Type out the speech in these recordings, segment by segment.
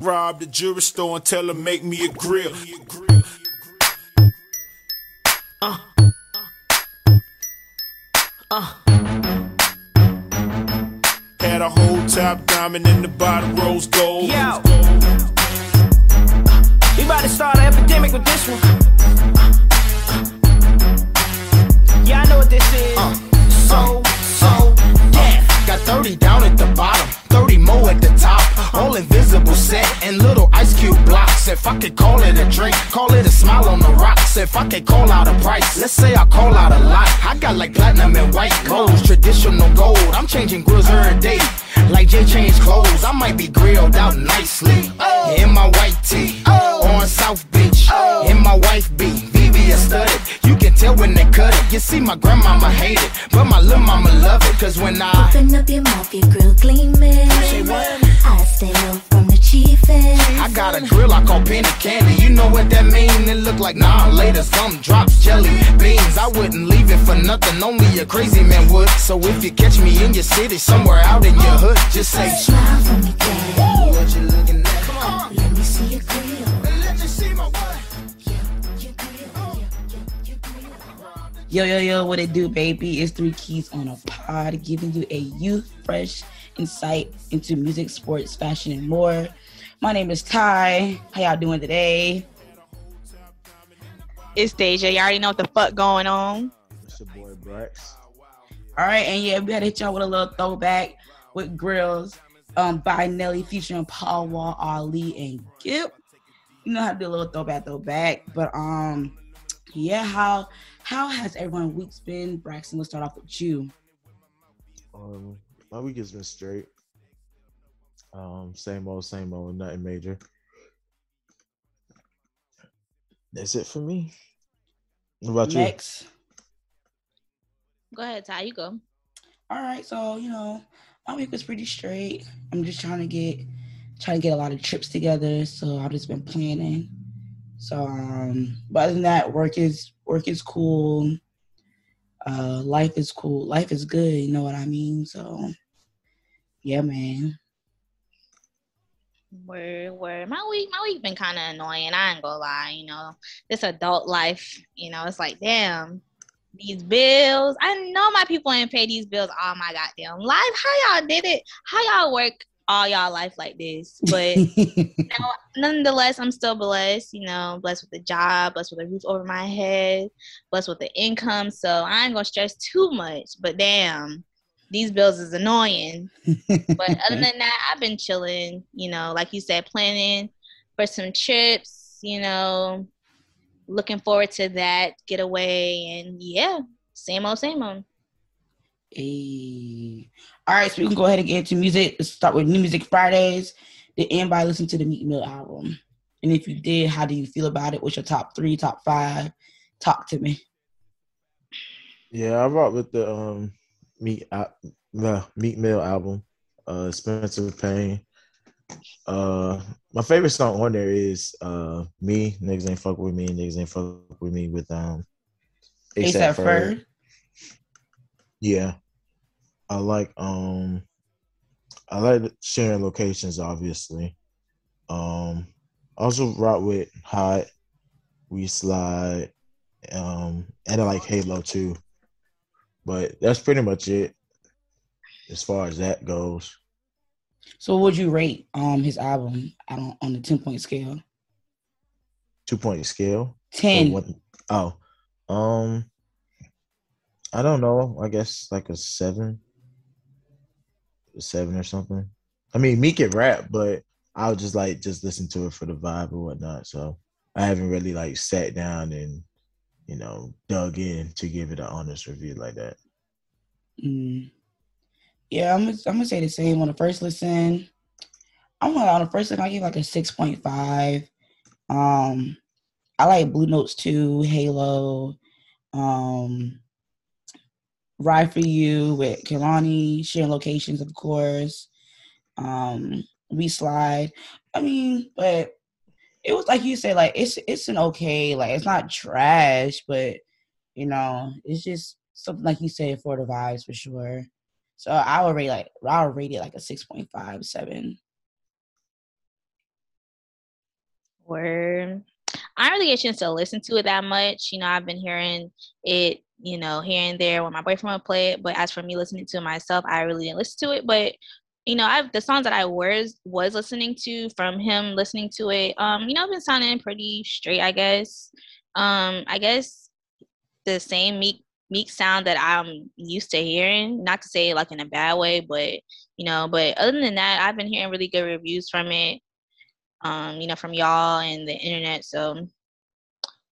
Rob the jewelry store and tell her make me a grill. Uh. Uh. Had a whole top diamond in the bottom rose gold. Yo. We about to start an epidemic with this one. Yeah, I know what this is. Uh, so, so, death. Got 30 down at the bottom, 30 more at the top. All invisible set and little ice cube blocks. If I could call it a drink, call it a smile on the rocks. If I could call out a price, let's say I call out a lot. I got like platinum and white gold, traditional gold. I'm changing grills every day. Like Jay changed clothes, I might be grilled out nicely. In my white tee, on South Beach, in my wife beat. VVS studded, you can tell when they cut it. You see, my grandmama hate it, but my little mama love it. Cause when I open up your mouth, your grill gleaming. I stay low from the chiefin'. I got a grill I call penny candy. You know what that mean? It look like nah later. Some drops jelly beans. I wouldn't leave it for nothing. Only a crazy man would. So if you catch me in your city, somewhere out in your hood, just say smile for me, daddy. What you looking at? Come on, let me see your Yo, yo, yo, what it do, baby? It's Three Keys on a Pod, giving you a youth, fresh insight into music, sports, fashion, and more. My name is Ty. How y'all doing today? It's Deja. You all already know what the fuck going on. It's your boy Brax. All right, and yeah, we had to hit y'all with a little throwback with Grills um, by Nelly featuring Paul Wall, Ali, and Gipp. You know how to do a little throwback, throwback. But um, yeah, how how has everyone week's been? Braxton, let's start off with you. Um, my week has been straight. Um, same old, same old, nothing major. That's it for me. What about Next. you? Go ahead, Ty. You go. All right, so you know, my week was pretty straight. I'm just trying to get trying to get a lot of trips together, so I've just been planning. So, um, but other than that, work is work is cool. Uh, life is cool. Life is good. You know what I mean? So, yeah, man. Where where my week my week been kind of annoying. I ain't gonna lie. You know, this adult life. You know, it's like damn these bills. I know my people ain't pay these bills all my goddamn life. How y'all did it? How y'all work all y'all life like this. But you know, nonetheless, I'm still blessed, you know, blessed with a job, blessed with a roof over my head, blessed with the income. So I ain't gonna stress too much. But damn, these bills is annoying. but other than that, I've been chilling, you know, like you said, planning for some trips, you know, looking forward to that getaway and yeah, same old, same old. Hey. All right, so we can go ahead and get into music. Let's start with New Music Fridays. Did anybody listen to the Meek Mill album? And if you did, how do you feel about it? What's your top three, top five? Talk to me. Yeah, I rock with the um Meek uh, the Meek Mill album, uh Expensive Pain. Uh my favorite song on there is uh Me, Niggas Ain't Fuck With Me, Niggas Ain't Fuck With Me with um ASAP Ferg. Yeah. I like um I like sharing locations obviously. Um also rock with Hot, We Slide, um, and I like Halo too. But that's pretty much it as far as that goes. So would you rate um his album on on the ten point scale? Two point scale? Ten. Oh. Um I don't know. I guess like a seven, seven or something. I mean, me can rap, but I'll just like just listen to it for the vibe or whatnot. So I haven't really like sat down and you know dug in to give it an honest review like that. Mm. Yeah, I'm. I'm gonna say the same on the first listen. I'm gonna on the first listen. I give like a six point five. Um, I like Blue Notes too, Halo. Um, Ride for You with Kehlani, sharing locations, of course. Um, we slide. I mean, but it was like you said, like it's it's an okay, like it's not trash, but you know, it's just something like you said for the vibes for sure. So I would rate like I would rate it like a six point five seven. Word. I don't really get a chance to listen to it that much. You know, I've been hearing it, you know, here and there when my boyfriend would play it. But as for me listening to myself, I really didn't listen to it. But you know, I've the songs that I was was listening to from him listening to it, um, you know, I've been sounding pretty straight, I guess. Um, I guess the same meek meek sound that I'm used to hearing. Not to say like in a bad way, but you know, but other than that, I've been hearing really good reviews from it. Um, you know, from y'all and the internet. So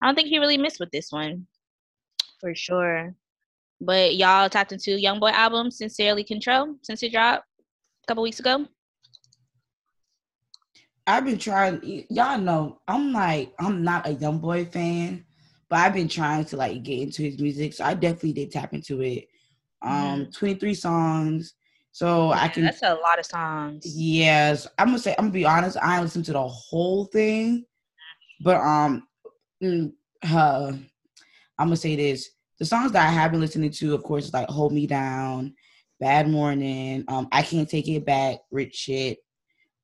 I don't think he really missed with this one. For sure. But y'all tapped into Young Boy album, Sincerely Kentrell, since it dropped a couple weeks ago. I've been trying. Y'all know I'm like I'm not a young boy fan, but I've been trying to like get into his music. So I definitely did tap into it. Um, 23 songs. So I Yeah, can. That's a lot of songs. Yes, I'm gonna say. I'm gonna be honest. I listened to the whole thing, but um, mm, uh, I'm gonna say this: the songs that I have been listening to, of course, is like "Hold Me Down," "Bad Morning," um, "I Can't Take It Back," "Rich Shit,"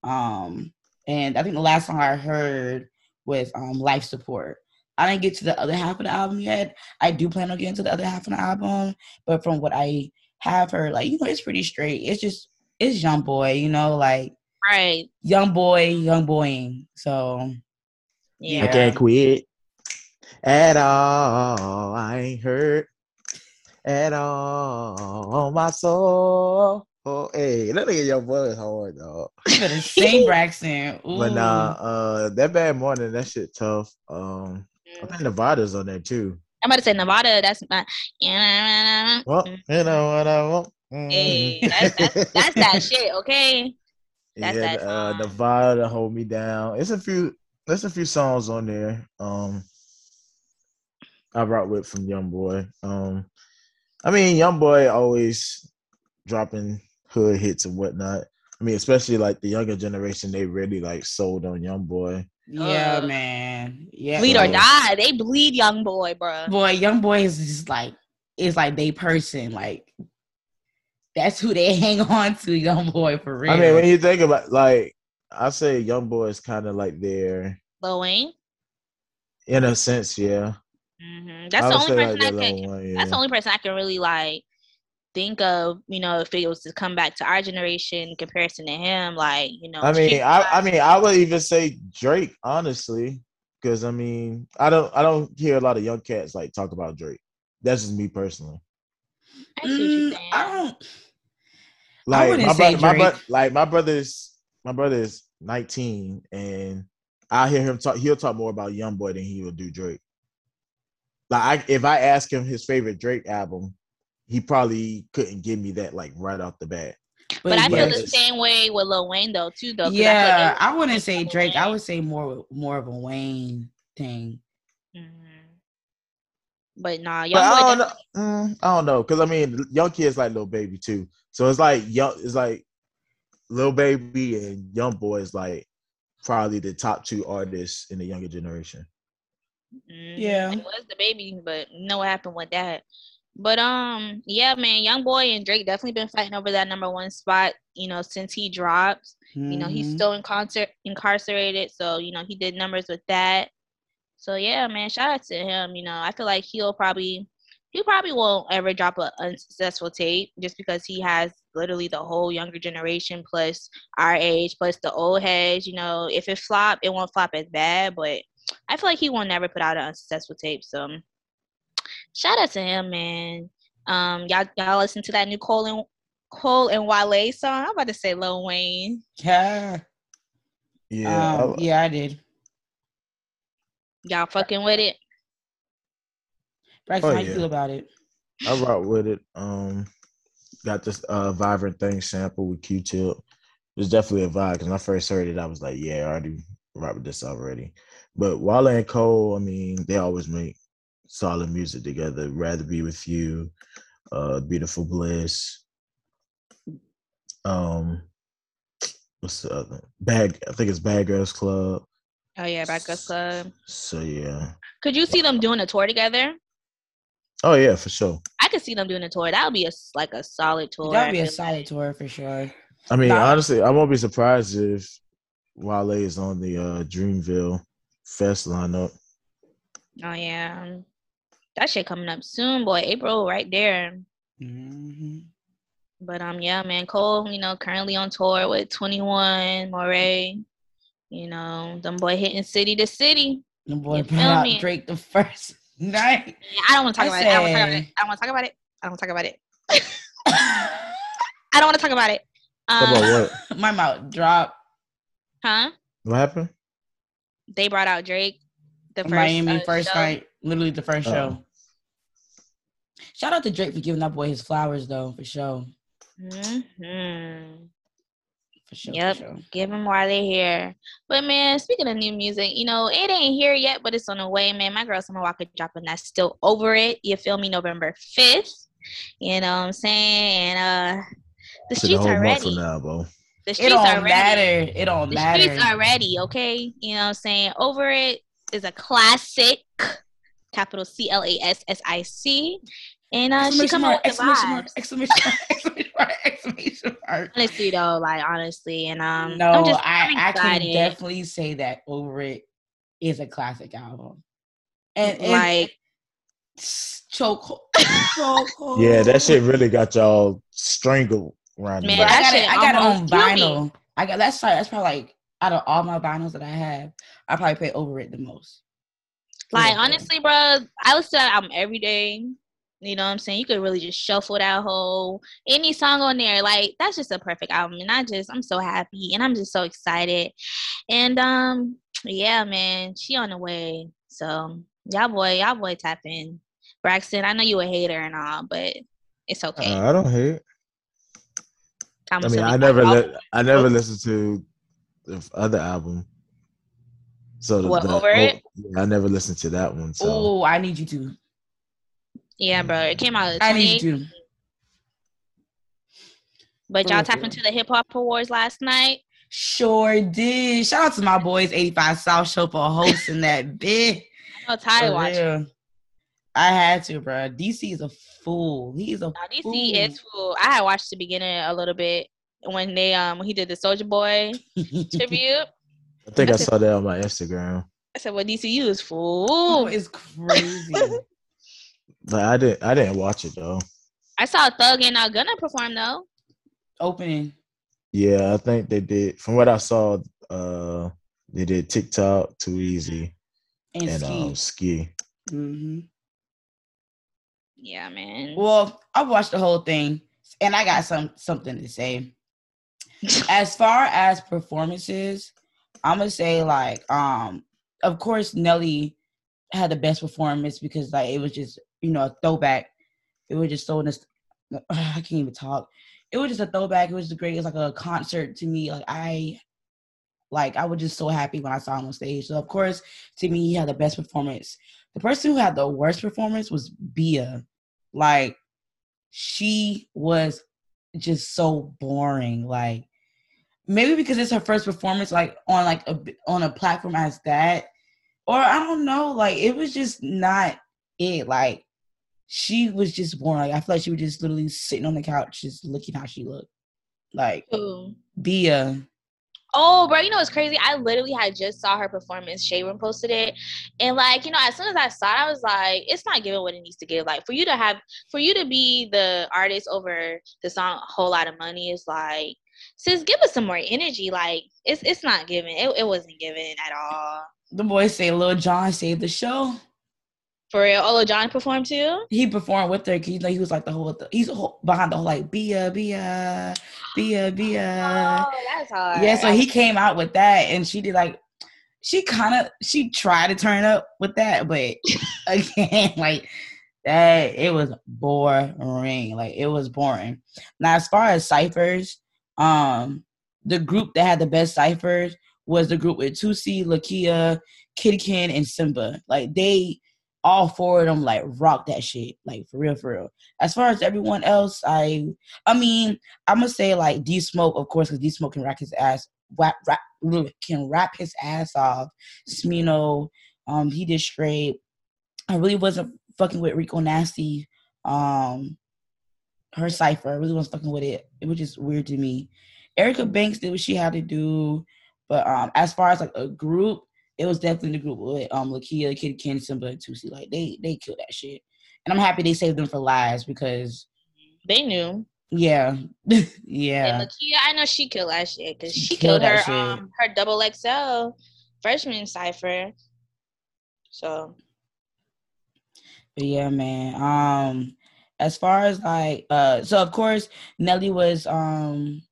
um, and I think the last song I heard was um, "Life Support." I didn't get to the other half of the album yet. I do plan on getting to the other half of the album, but from what I have heard, like you know, it's pretty straight. It's just it's young boy, you know, like Right. young boy, young boying. So Yeah. I can't quit at all. I ain't hurt at all on my soul. Oh, hey, that nigga your boy is hard, dog. you better sing Braxton. Ooh. But nah, uh, that bad morning, that shit tough. Um, I think Nevada's on there too. I'm about to say Nevada. That's not. Yeah. Well, you know what I want. Mm. Hey, that's, that's, that's that shit. Okay. That's yeah, that uh, song. Nevada, hold me down. It's a few. There's a few songs on there. Um, I brought with from Young Boy. Um, I mean, Young Boy always dropping hood hits and whatnot. I mean, especially like the younger generation, they really like sold on Young Boy. yeah, Uh, man. Yeah. Bleed or die. They bleed, young boy, bro. Boy, young boy is just like is like they person. Like that's who they hang on to, young boy for real. I mean, when you think about like, I say Young Boy is kind of like their, Lil Wayne. in a sense, yeah. Hmm That's the only person like I can. one, yeah. That's the only person I can really like think of. You know, if it was to come back to our generation in comparison to him, like you know. I mean, I, I mean, I would even say Drake, honestly, because I mean, I don't, I don't hear a lot of young cats like talk about Drake. That's just me personally. I see what you're Mm. I don't Like wouldn't my say brother, my bro- like my brother's, my brother is 19, and I hear him talk. He'll talk more about Young Boy than he will do Drake. Like, I, if I ask him his favorite Drake album, he probably couldn't give me that like right off the bat. But I feel the same way with Lil Wayne though too though. 'cause I Yeah, like I wouldn't say Lil Drake. I would say more more of a Wayne thing. Mhm. But nah, But young I don't definitely- know. Mm, I don't know because I mean, young kids like Lil Baby too. So it's like young. It's like Lil Baby and young boy is like probably the top two artists in the younger generation. Mhm. Yeah. It was the baby, but know what happened with that. But um, yeah, man, Young Boy and Drake definitely been fighting over that number one spot. You know, since he dropped. You know, he's Mhm. still in concert incarcerated, so you know he did numbers with that. So yeah, man, shout out to him. You know, I feel like he'll probably he probably won't ever drop a unsuccessful tape just because he has literally the whole younger generation plus our age plus the old heads. You know, if it flop, it won't flop as bad, but I feel like he will never put out an unsuccessful tape. So shout out to him, man. Um, y'all y'all listen to that new Cole and Cole and Wale song. I'm about to say Lil Wayne. Yeah. Yeah, Um, I- yeah, I did. Y'all fucking with it? Braxton, Oh, how you feel about it? I rock with it. Um, got this uh vibrant thing sample with Q-Tip. It was definitely a vibe because when I first heard it, I was like, yeah, I already rock with this already. But Wale and Cole, I mean, they always make solid music together. Rather be with you, uh, Beautiful Bliss. Um, what's the other bad? I think it's Bad Girls Club. Oh yeah, Bad Girls Club. So yeah. Could you see them doing a tour together? Oh yeah, for sure. I could see them doing a tour. That would be a s- like a solid tour. That'd be a solid like. tour for sure. I mean, Nah. honestly, I won't be surprised if Wale is on the uh, Dreamville fest lineup. Oh yeah, that shit coming up soon, boy. April right there. hmm But um, yeah, man, Cole, you know, currently on tour with Twenty One, Morray. You know, them boy hitting city to city. The boy You put feel out me? Drake the first night. I don't want to talk I about it. I don't want to talk about it. I don't want to talk about it. I don't want to talk about it. I don't want to talk about it. Um, about what? My mouth dropped. huh? What happened? They brought out Drake. The first Miami uh, first show. night, literally the first Oh. show. Shout out to Drake for giving that boy his flowers though, for sure. Mhm. For sure. Yep. For sure. Give them while they're here. But man, speaking of new music, you know, it ain't here yet, but it's on the way, man. My girl Summer Walker dropping that's still over it. You feel me? November 5th. You know what I'm saying? And uh the To the streets whole are month from ready. now, bro. The It streets are don't ready. matter. It don't The matter. streets are ready, okay? You know what I'm saying? Over it is a classic, capital C L A S S I C. And uh, she come mark, out with the exclamation mark, exclamation mark, exclamation mark, exclamation mark. Honestly, though, like honestly, and um, No, I'm just I, I'm I can definitely say that Over It is a classic album. And, and like choke choke Yeah, that shit really got y'all strangled around Man, But the I got it. I got it on almost me. vinyl. I got that's sorry. That's probably like out of all my vinyls that I have, I probably play over it the most. Like honestly, bro, I listen to that album every day. You know what I'm saying? You could really just shuffle that whole any song on there. Like that's just a perfect album, and I just I'm so happy, and I'm just so excited. And um, yeah, man, she on the way. So y'all boy, y'all boy tap in. Braxton, I know you a hater and all, but it's okay. Uh, I don't hate. Time I mean, I never li- I never listened to the other album. So the, What, the- Over oh, It? yeah, I never listened to that one. So Oh, I need you to. Yeah, bro, it came out. I need you to. but y'all real, tapped into the hip hop awards last night. Sure did. Shout out to my boys, 85 South Show for hosting that bit. I know Ty For watched. real. I had to, bro. DC is a fool. He's a Now DC fool. is fool. I had watched the beginning a little bit when they um when he did the Soldier Boy tribute. I think I That's it. saw that on my Instagram. I said, "Well, DCU is Oh, full." it's crazy. But I didn't I didn't watch it though. I saw Thug and uh, Gunna perform though. Opening. Yeah, I think they did. From what I saw, uh, they did TikTok, Too Easy, And, and ski. um, Ski. hmm Yeah, man. Well, I watched the whole thing, and I got some something to say. as far as performances, I'm gonna say like, um, of course Nelly had the best performance because like it was just you know a throwback. It was just so nost- I can't even talk. It was just a throwback. It was the great. It was like a concert to me. Like I, like I was just so happy when I saw him on stage. So of course, to me, he had the best performance. The person who had the worst performance was Bia. Like she was just so boring. Like maybe because it's her first performance, like on like a on a platform as that, or I don't know. Like it was just not it. Like she was just boring. Like I feel like she was just literally sitting on the couch, just looking how she looked. Like Ooh. Bia. Oh, bro, you know what's crazy? I literally had just saw her performance. Sharon posted it, and like you know, as soon as I saw it, I was like, it's not giving what it needs to give. Like for you to have, for you to be the artist over the song "A Whole Lot of Money" is like, sis, give us some more energy. Like it's it's not giving. It it wasn't giving at all. The boys say Lil Jon saved the show. For real, oh, Olo John performed too. He performed with her. He, like, he was like the whole. He's whole, behind the whole like Bia, Bia, Bia, Bia. oh, that's hard. Yeah, so he came out with that, and she did like, she kind of she tried to turn up with that, but again, like that, it was boring. Like it was boring. Now, as far as ciphers, um, the group that had the best ciphers was the group with Toosii, Lakeyah, Kidkin, and Symba. Like they, all four of them, like rock that shit. Like for real, for real. As far as everyone else, I, I mean, I'm gonna say like D Smoke, of course, because D Smoke can rack his ass, rap, rap, can rap his ass off. Smino, um, he did straight. I really wasn't fucking with Rico Nasty. Um, her cipher, I really wasn't fucking with it. It was just weird to me. Erica Banks did what she had to do, but um, as far as like a group, it was definitely the group with um Lakeyah, Kidd Kenn, Symba, and Toosii. Like they they killed that shit, and I'm happy they saved them for last because They knew. yeah, And yeah, Lakeyah, I know she killed that shit because She she, killed killed her shit. um her double XL freshman cipher. So but yeah, man. Um, as far as like uh, so of course Nelly was um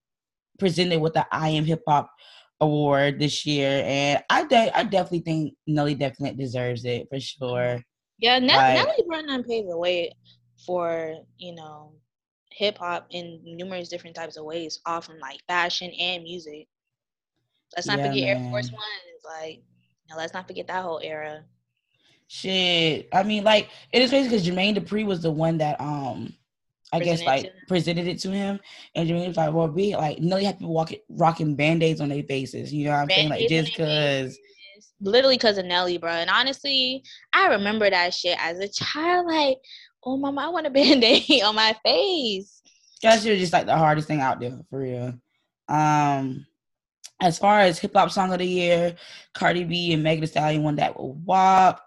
presented with the I Am Hip Hop award this year, and I de- I definitely think Nelly definitely deserves it for sure. yeah, Nell- Like- Nelly Brennan paved the way for you know hip hop in numerous different types of ways, all from like fashion and music. Let's not Yeah, forget Air Force man. One. Like, you know, let's not forget that whole era. Shit. I mean, like it is crazy because Jermaine Dupri was the one that um I guess like presented it to him, and Jermaine was like, "Well, be like, Nelly have people walking rocking band aids on their faces." You know what I'm saying? Like Band-Aids just because. literally because of Nelly, bro. And honestly, I remember that shit as a child. Like, oh mama, I want a band-aid on my face. That shit was just like the hardest thing out there for real. Um, as far as hip hop song of the year, Cardi B and Megan Thee Stallion won that with WAP.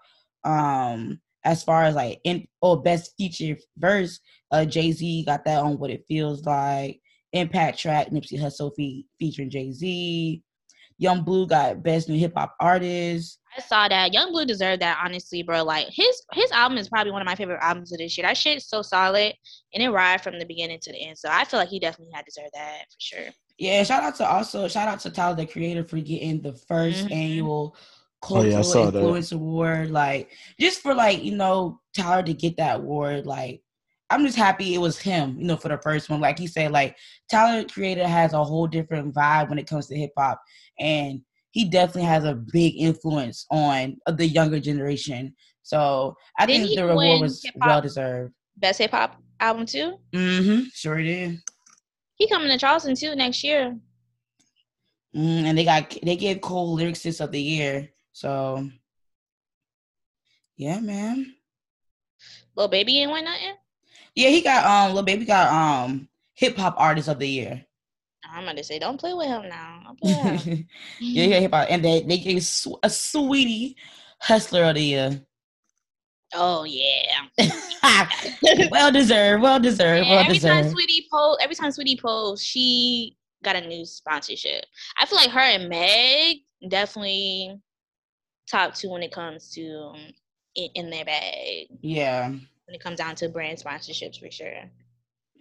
Um, as far as like in or best feature verse, uh, Jay Z got that on What It Feels Like. Impact track, Nipsey Hussle fe- featuring Jay Z. Yung Bleu got best new hip hop artist. I saw that Yung Bleu deserved that, honestly, bro. Like his his album is probably one of my favorite albums of this year. That shit's so solid and it ride from the beginning to the end. So I feel like he definitely had deserved that for sure. Yeah, shout out to also shout out to Tyler the Creator for getting the 1st Mhm. annual Oh, yeah, I cultural that. influence award. Like just for like you know Tyler to get that award. Like I'm just happy it was him. You know for the first one. Like he said, like Tyler Creator has a whole different vibe when it comes to hip hop, and he definitely has a big influence on uh, the younger generation. So I Didn't think the reward was well deserved. Best hip hop album too. Mm-hmm. Sure did. He coming to Charleston too next year. Mm, and they got they gave Cole lyricist of the year. So yeah, man. Lil Baby ain't win nothing. Yeah, he got um Lil Baby got um hip hop artist of the year. I'm gonna say, don't play with him now. With him. yeah, got hip hop, and they they gave a sweetie hustler of the year. Oh yeah. well deserved, well deserved, Yeah, well every time. Saweetie post, every time Saweetie posts, she got a new sponsorship. I feel like her and Meg definitely top two when it comes to um, in, in their bag. Yeah, When it comes down to brand sponsorships, for sure.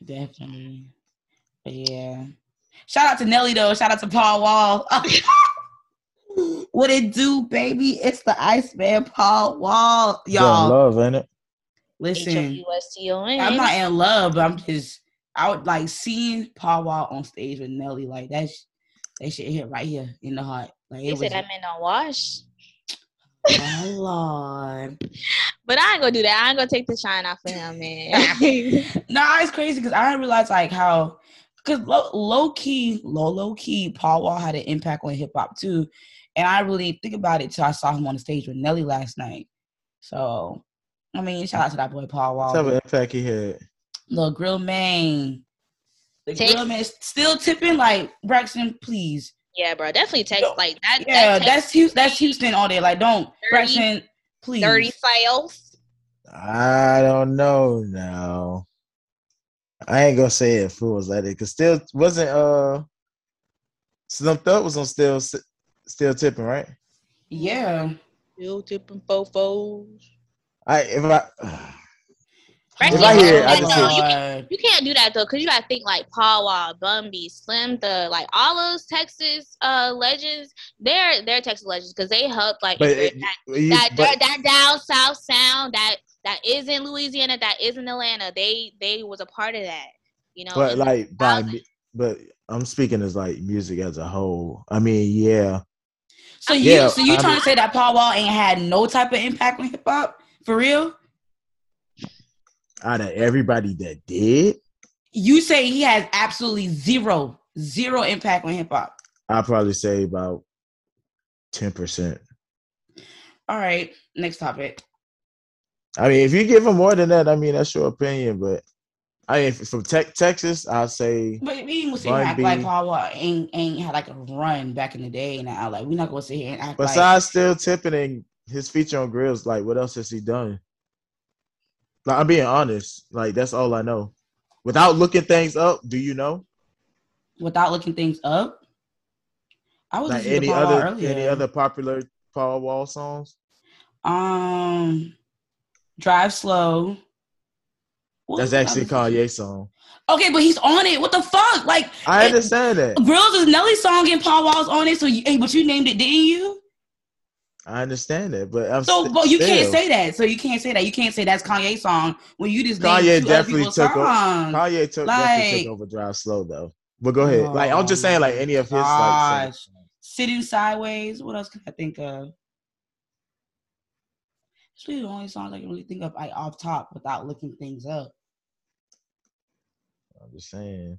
definitely. But yeah. Shout out to Nelly though. Shout out to Paul Wall. what it do, baby? It's the Iceman Paul Wall, You got y'all. love, ain't it? Listen, H-O-U-S-T-O-N. I'm not in love, but I'm just I would like seeing Paul Wall on stage with Nelly. Like that's that shit hit right here in the heart. Like They it said was. that man don't wash. Oh Lord. But I ain't gonna do that. I ain't gonna take the shine off of him, man. Nah, it's crazy because I didn't realize like how because low, low key, low low key, Paul Wall had an impact on hip hop too, and I really think about it till I saw him on the stage with Nelly last night. So, I mean, shout out to that boy Paul What Wall, type of impact he had? little grill man. The Take- grill man is still tipping like Braxton, please. Yeah, bro. Definitely text Yo, like that. Yeah, that that's Houston. That's Houston all day. Like, don't 30 Braxton, please. dirty sales. I don't know now. I ain't gonna say it fools like it, cause still wasn't uh Slim Thug was on still still tipping, right? Yeah. Still tipping fofos. I if I Braxton, If I you hear it, can't I do just that, though. You can't- You can't do that though, cause you gotta think like Paul Wall, Bun B, Slim Thug, like all those Texas uh legends. They're they're Texas legends because they helped like but, it, that you, that, but that down south sound that that is in Louisiana, that is in Atlanta. They they was a part of that. You know, but in like by 2000s. but I'm speaking as like music as a whole. I mean, yeah, So Yeah, you, so you I trying mean- to say that Paul Wall ain't had no type of impact on hip hop for real? Out of everybody that did, You say he has absolutely zero, zero impact on hip hop. I'd probably say about ten percent. All right, next topic. I mean, if you give him more than that, I mean that's your opinion, but I mean, from te- Texas, I'll say But we ain't gonna sit here act like Wall ain't ain't had like a run back in the day now. Like we're not gonna sit here and act like besides still tipping and his feature on grills, like what else has he done? Like I'm being honest, like that's all I know. Without looking things up, do you know? without looking things up. I was Like any other any other popular Paul Wall songs? Um, drive slow. What That's actually Kanye song. Okay, but he's on it. What the fuck? Like I it- understand that. Grills is Nelly's song and Paul Wall's on it. So, you, hey, but you named it, didn't you? I understand that, but I'm So, st- but you can't say that. So you can't say that. You can't say that's Kanye's song when you just Kanye definitely took o- songs. Kanye took definitely took over Drive Slow though. But go ahead. like I'm just Oh saying, like any of his like gosh. Sitting sideways. What else can I think of? It's really the only songs I can really think of like off top without looking things up. I'm just saying.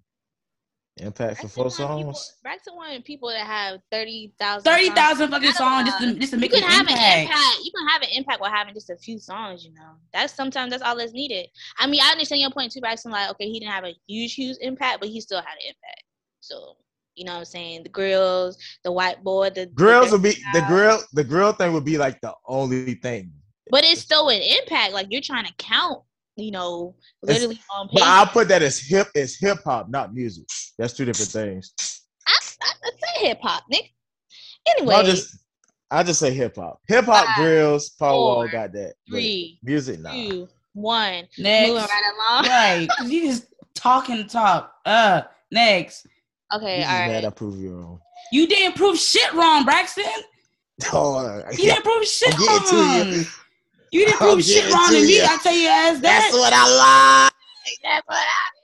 Impact for Braxton four want people- songs. Braxton wanted people that have thirty thousand. Thirty thousand fucking songs just to just to You make can an have impact. an impact. You can have an impact while having just a few songs. You know, that's sometimes that's all that's needed. I mean, I understand your point too, Braxton. Like, okay, he didn't have a huge, huge impact, but he still had an impact. So, you know what I'm saying? The grills, the whiteboard, the the Grills dirty would be the grill. The grill thing would be like the only thing. but it's still an impact. Like you're trying to count. You know, It's- literally on But. I'll put that as hip as hip hop, not music. That's two different things. I, I, I say hip hop, Nick. Anyway, I'll just I just say hip hop. Hip hop Five, grills, Paul Wall got that. but three, music, nah. two, one. Next, Moving right along. right? 'cause you just talking to talk. Uh, next. Okay, You just all mad. I prove you wrong. You didn't prove shit wrong, Braxton. Oh, You didn't prove shit I'm getting to wrong. You. You didn't prove oh, shit wrong to to me. you. I tell you as that. That's what I like. That's what I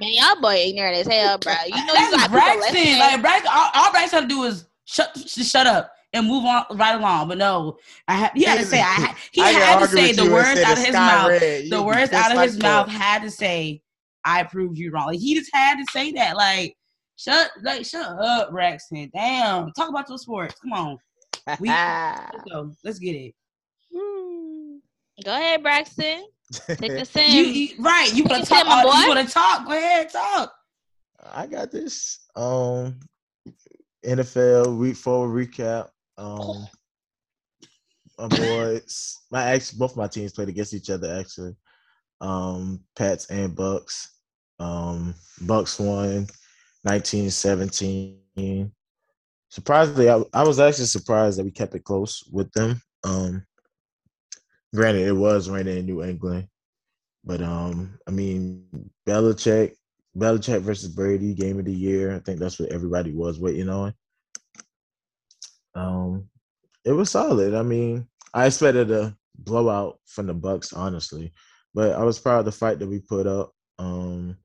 Man, y'all boy ignorant as hell, bro. You know you That's got Braxton. Like Braxton, all, all Braxton had to do is shut, just shut up and move on right along. But no, I had he had to say I had, he I had to say the you words out of his mouth. red. The be words pissed out of like his mouth had to say, "I proved you wrong." Like he just had to say that. Like shut, like shut up, Braxton. Damn, talk about your sports. Come on, we- let's go. Let's get it. Go ahead, Braxton. Take a sim. You, you right? You want to talk? sip, all- You want to talk? Go ahead, talk. I got this. Um, NFL week four recap. Um, my boys, my ex, both my teams played against each other actually. Um, Pats and Bucks. Um, Bucks won 1917. Surprisingly, I, I was actually surprised that we kept it close with them. Um, granted, it was raining in New England, but um, I mean, Belichick, Belichick versus Brady, game of the year. I think that's what everybody was waiting on. Um, it was solid. I mean, I expected a blowout from the Bucks, honestly, but I was proud of the fight that we put up. Um,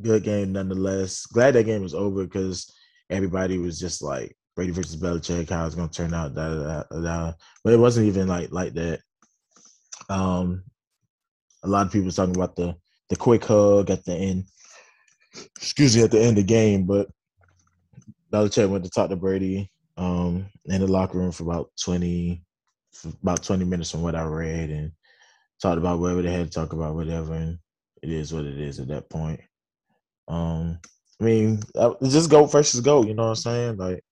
good game nonetheless. Glad that game was over because everybody was just like Brady versus Belichick, how it's gonna turn out, da da da da. But it wasn't even like like that. Um, a lot of people talking about the the quick hug at the end. Excuse me, at the end of the game, but Belichick went to talk to Brady um, in the locker room for about twenty, for about twenty minutes from what I read, and talked about whatever they had to talk about, whatever. And it is what it is at that point. Um, I mean, uh, just go versus go. You know what I'm saying? Like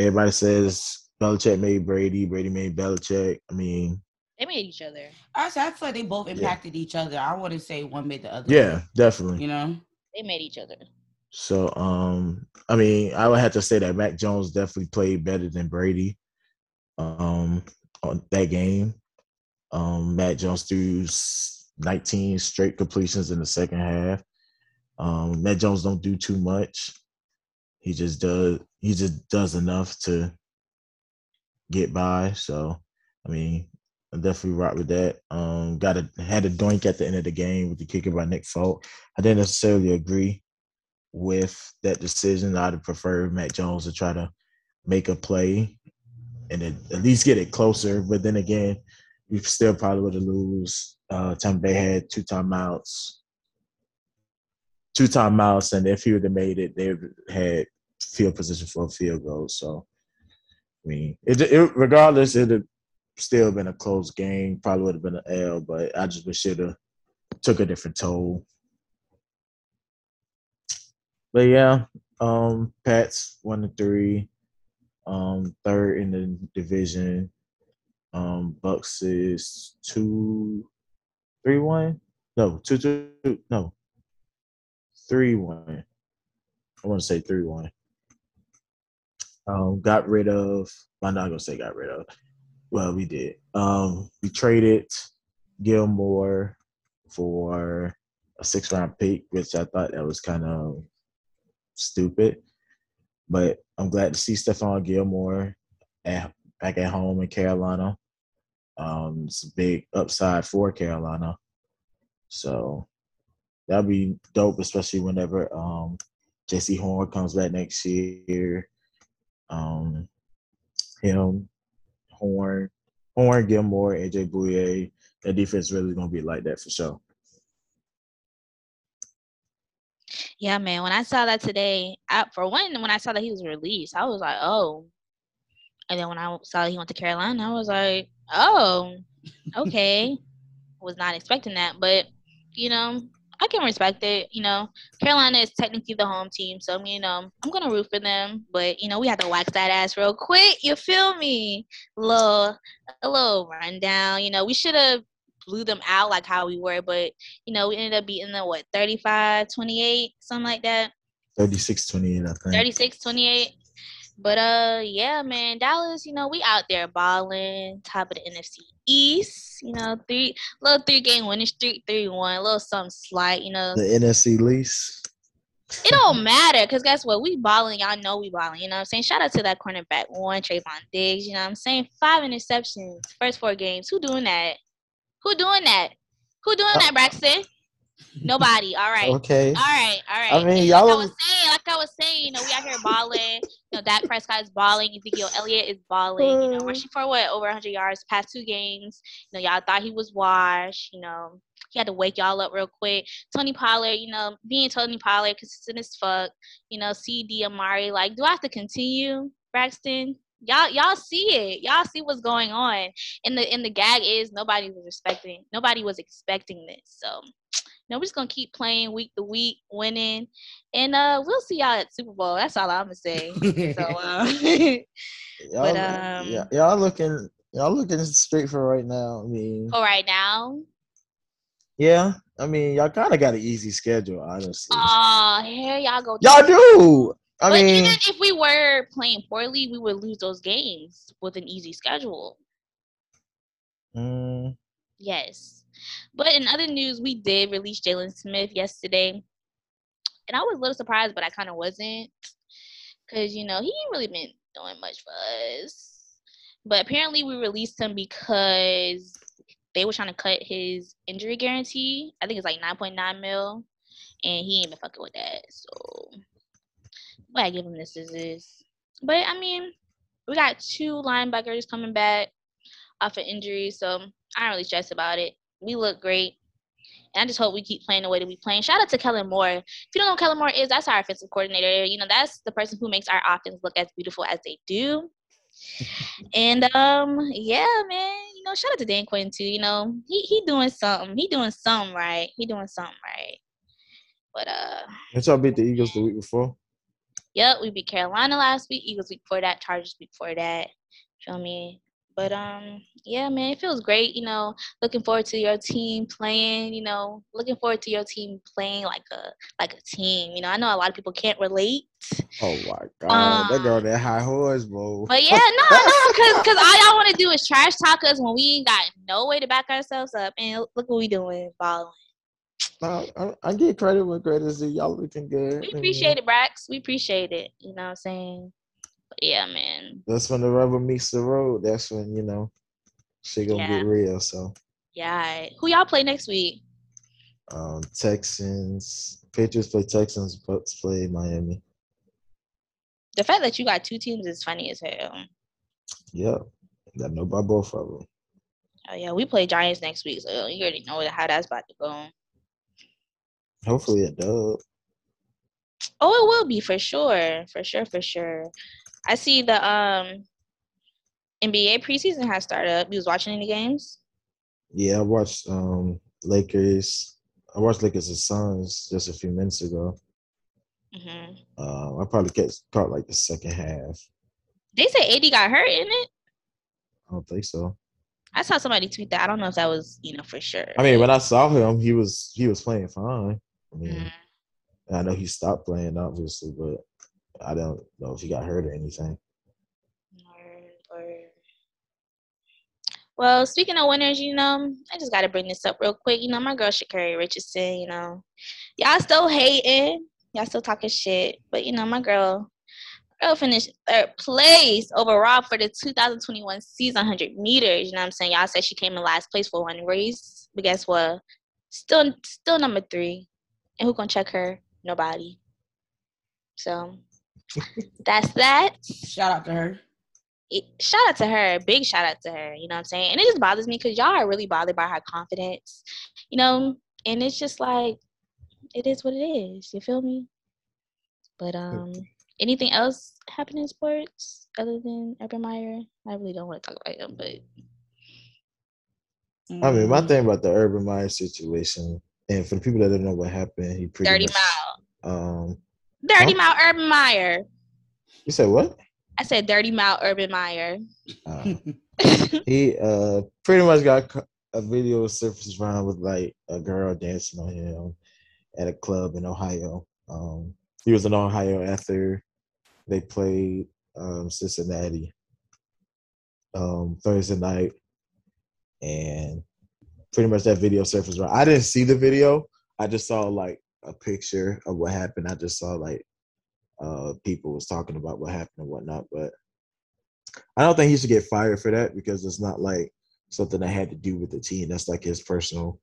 everybody says, Belichick made Brady, Brady made Belichick. I mean, They made each other. I I feel like they both impacted each other. I wouldn't say one made the other. yeah, definitely. you know. They made each other. So, um, I mean, I would have to say that Mac Jones definitely played better than Brady, um, on that game. Um, Mac Jones threw 19 straight completions in the second half. Um, Mac Jones don't do too much. He just does. He just does enough to get by. So, I mean, I definitely rock with that. Um, got a had a doink at the end of the game with the kicker by Nick Folk. I didn't necessarily agree with that decision. I'd have preferred Mac Jones to try to make a play and it, at least get it closer. But then again, we still probably would have lose. Uh, Tampa Bay had two timeouts, two timeouts, and if he would have made it, they had field position for a field goal. So, I mean, it, it regardless, it'd still been a close game. Probably would have been an L, but I just wish it have took a different toll. But yeah, um, Pats one to three, um, third in the division. Um, Bucks is two, three one. No, two two no, three one. I want to say three one. Um, got rid of. I'm not gonna say got rid of. Well, we did. Um, we traded Gilmore for a six round pick, which I thought that was kind of stupid. But I'm glad to see Stephon Gilmore at, back at home in Carolina. Um, it's a big upside for Carolina. So that'll be dope, especially whenever um Jaycee Horn comes back next year. Um, him, Horn, Horn, Gilmore, AJ Bouye. That defense really gonna be like that for sure. Yeah, man. When I saw that today, I, for one, when I saw that he was released, I was like, oh. And then when I saw he went to Carolina, I was like, oh, okay. was not expecting that, but you know, I can respect it. You know, Carolina is technically the home team, so you know, I'm gonna root for them. But you know, we have to wax that ass real quick. You feel me? A little, a little rundown. You know, we should have blew them out like how we were, but you know, we ended up beating them what 35, 28, something like that. 36 28, I think. 36, 28. But uh yeah, man, Dallas, you know, we out there balling, top of the NFC East, you know, three little three game winning streak, three one, a little something slight, you know. The NFC lease. It don't matter, cause guess what? We balling, y'all know we balling, you know what I'm saying? Shout out to that cornerback one, Trevon Diggs, you know what I'm saying? Five interceptions, first four games. Who doing that? Who doing that? Who doing uh, that, Braxton? Nobody. All right. Okay. All right, all right. I mean, And y'all- Like I was saying, like I was saying, you know, we out here balling. You know, Dak Prescott is balling. Ezekiel Elliott is balling. You know, mm. rushing for what over 100 yards past two games. You know, y'all thought he was washed. You know, he had to wake y'all up real quick. Tony Pollard, you know, being Tony Pollard, consistent as fuck. You know, CeeDee Amari. Like, do I have to continue, Braxton? Y'all, y'all see it. Y'all see what's going on. And the and the gag is nobody was respecting. Nobody was expecting this. So no, we're just gonna keep playing week to week, winning, and uh, we'll see y'all at Super Bowl. That's all I'm gonna say. So, uh, Y'all, But, um, yeah, y'all looking y'all looking straight for right now. I mean, for right now, yeah. I mean, y'all kind of got an easy schedule, honestly. oh, here y'all go. y'all do. I but mean, even if we were playing poorly, we would lose those games with an easy schedule. mm, Yes. But in other news, we did release Jaylon Smith yesterday. And I was a little surprised, but I kind of wasn't. Because, you know, he ain't really been doing much for us. But apparently, we released him because they were trying to cut his injury guarantee. I think it's like 9.9 mil. And he ain't been fucking with that. So, but I give him the scissors. But, I mean, we got two linebackers coming back off of injury. So, I don't really stress about it. We look great. And I just hope we keep playing the way that we playing. Shout out to Kellen Moore. If you don't know who Kellen Moore is, that's our offensive coordinator. You know, that's the person who makes our offense look as beautiful as they do. and um, yeah, man. You know, shout out to Dan Quinn too. You know, he he doing something. He doing something right. He doing something right. But uh, didn't y'all beat the Eagles the week before? Yep, we beat Carolina last week, Eagles week before that, Chargers week before that. Feel me? But um, yeah, man, it feels great. You know, looking forward to your team playing. You know, looking forward to your team playing like a like a team. You know, I know a lot of people can't relate, Oh my god, that Um, girl that high horse, bro. but yeah, no, no, because because all y'all want to do is trash talk us when we ain't got no way to back ourselves up. And look what we doing, balling. No, I, I get credit when credit is due. Y'all looking good. We appreciate it, Brax. We appreciate it. You know what I'm saying? Yeah, man. That's when the rubber meets the road. That's when you know shit gonna Yeah. get real. So, Yeah. Who y'all play next week? um, Texans, Patriots play Texans, Bucks play Miami. The fact that you got two teams is funny as hell. Yep, got know about both of them. Oh yeah, we play Giants next week, so you already know how that's about to go. Hopefully a dub. Oh, it will be for sure, for sure, for sure. I see the um NBA preseason has started up. You was watching any games? Yeah, I watched um Lakers I watched Lakers and Suns just a few minutes ago. hmm Uh, I probably catch caught like the second half. They say AD got hurt in it. I don't think so. I saw somebody tweet that. I don't know if that was you know for sure. I mean, when I saw him, he was he was playing fine. I mean, Mhm. I know he stopped playing obviously, but I don't know if he got hurt or anything. Well, speaking of winners, you know, I just got to bring this up real quick. You know, my girl Sha'Carri Richardson, you know, y'all still hating, y'all still talking shit, but you know, my girl, girl finished third place overall for the 2021 season 100 meters. You know what I'm saying? Y'all said she came in last place for one race, but guess what? Still, still number three. And who gonna check her? Nobody. So that's that Shout out to her. it, shout out to her, big shout out to her. You know what I'm saying? And it just bothers me because y'all are really bothered by her confidence, you know. And it's just like, it is what it is. You feel me? But um, anything else happen in sports other than Urban Meyer? I really don't want to talk about him, but I mean, my Mm. thing about the Urban Meyer situation, and for the people that don't know what happened, he pretty Dirty much, Mouth, Um, Dirty Huh? Mouth Urban Meyer. you said what? I said Dirty Mouth Urban Meyer. Uh, he uh pretty much got a video surfaced around with like a girl dancing on him at a club in Ohio. Um, he was in Ohio after they played um, Cincinnati um, Thursday night, and pretty much that video surfaced around. I didn't see the video. I just saw like a picture of what happened. I just saw like uh, people was talking about what happened and whatnot, but I don't think he should get fired for that because it's not like something that had to do with the team. That's like his personal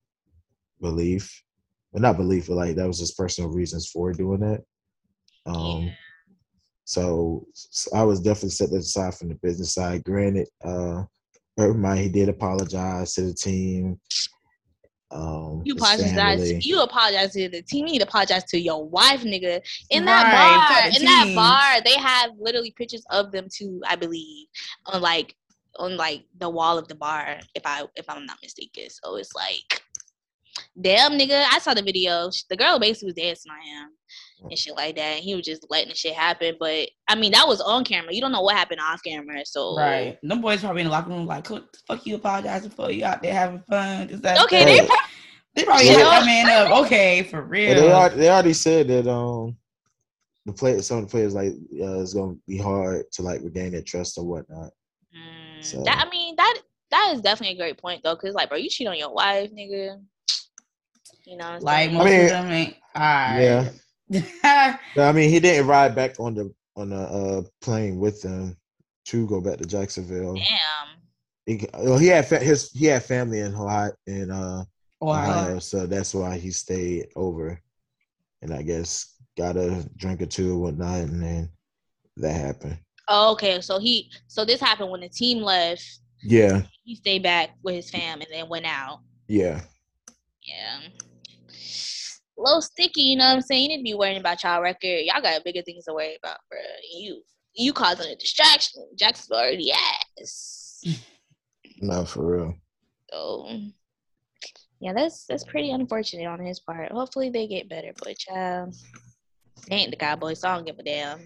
belief, but not belief, but like that was his personal reasons for doing that. Um, so, so I was definitely set that aside from the business side. Granted, uh, Urban he did apologize to the team. Um, You apologize. family. You apologize to the team. You need to apologize to your wife, nigga. In Right, that bar, to the in that bar, they have literally pictures of them too. I believe on like on like the wall of the bar. If I if I'm not mistaken. So it's like, damn, nigga. I saw the video. The girl basically was dancing on him and shit like that. And He was just letting the shit happen. But I mean, that was on camera. You don't know what happened off camera. So Right. Them boys probably in the locker room like, what the fuck you apologizing for? You out there having fun. This, that, Okay, that. they Hey, pro- They probably You hit that man up. Okay, for real. Well, they, already, they already said that um the play some of the players like uh, it's gonna be hard to like regain their trust or whatnot. Mm, So- that I mean that that is definitely a great point though, because like, bro, you cheat on your wife, nigga. You know, what I'm like saying? most mean, of them ain't. All right. Yeah. I mean, he didn't ride back on the on the uh, plane with them to go back to Jacksonville. damn. He, well, he had fa- his he had family in Ohio, in uh, Wow. Ohio, so that's why he stayed over, and I guess got a drink or two or whatnot, and then that happened. Oh, okay, so he so this happened when the team left. Yeah, He stayed back with his fam and then went out. yeah. Yeah. Little sticky, you know what I'm saying? You need to be worrying about y'all record. Y'all got bigger things to worry about, bro. You you causing a distraction. Jacksonville already ass. No, for real. So yeah, that's that's pretty unfortunate on his part. Hopefully they get better, but child, they ain't the Cowboys, so I don't give a damn.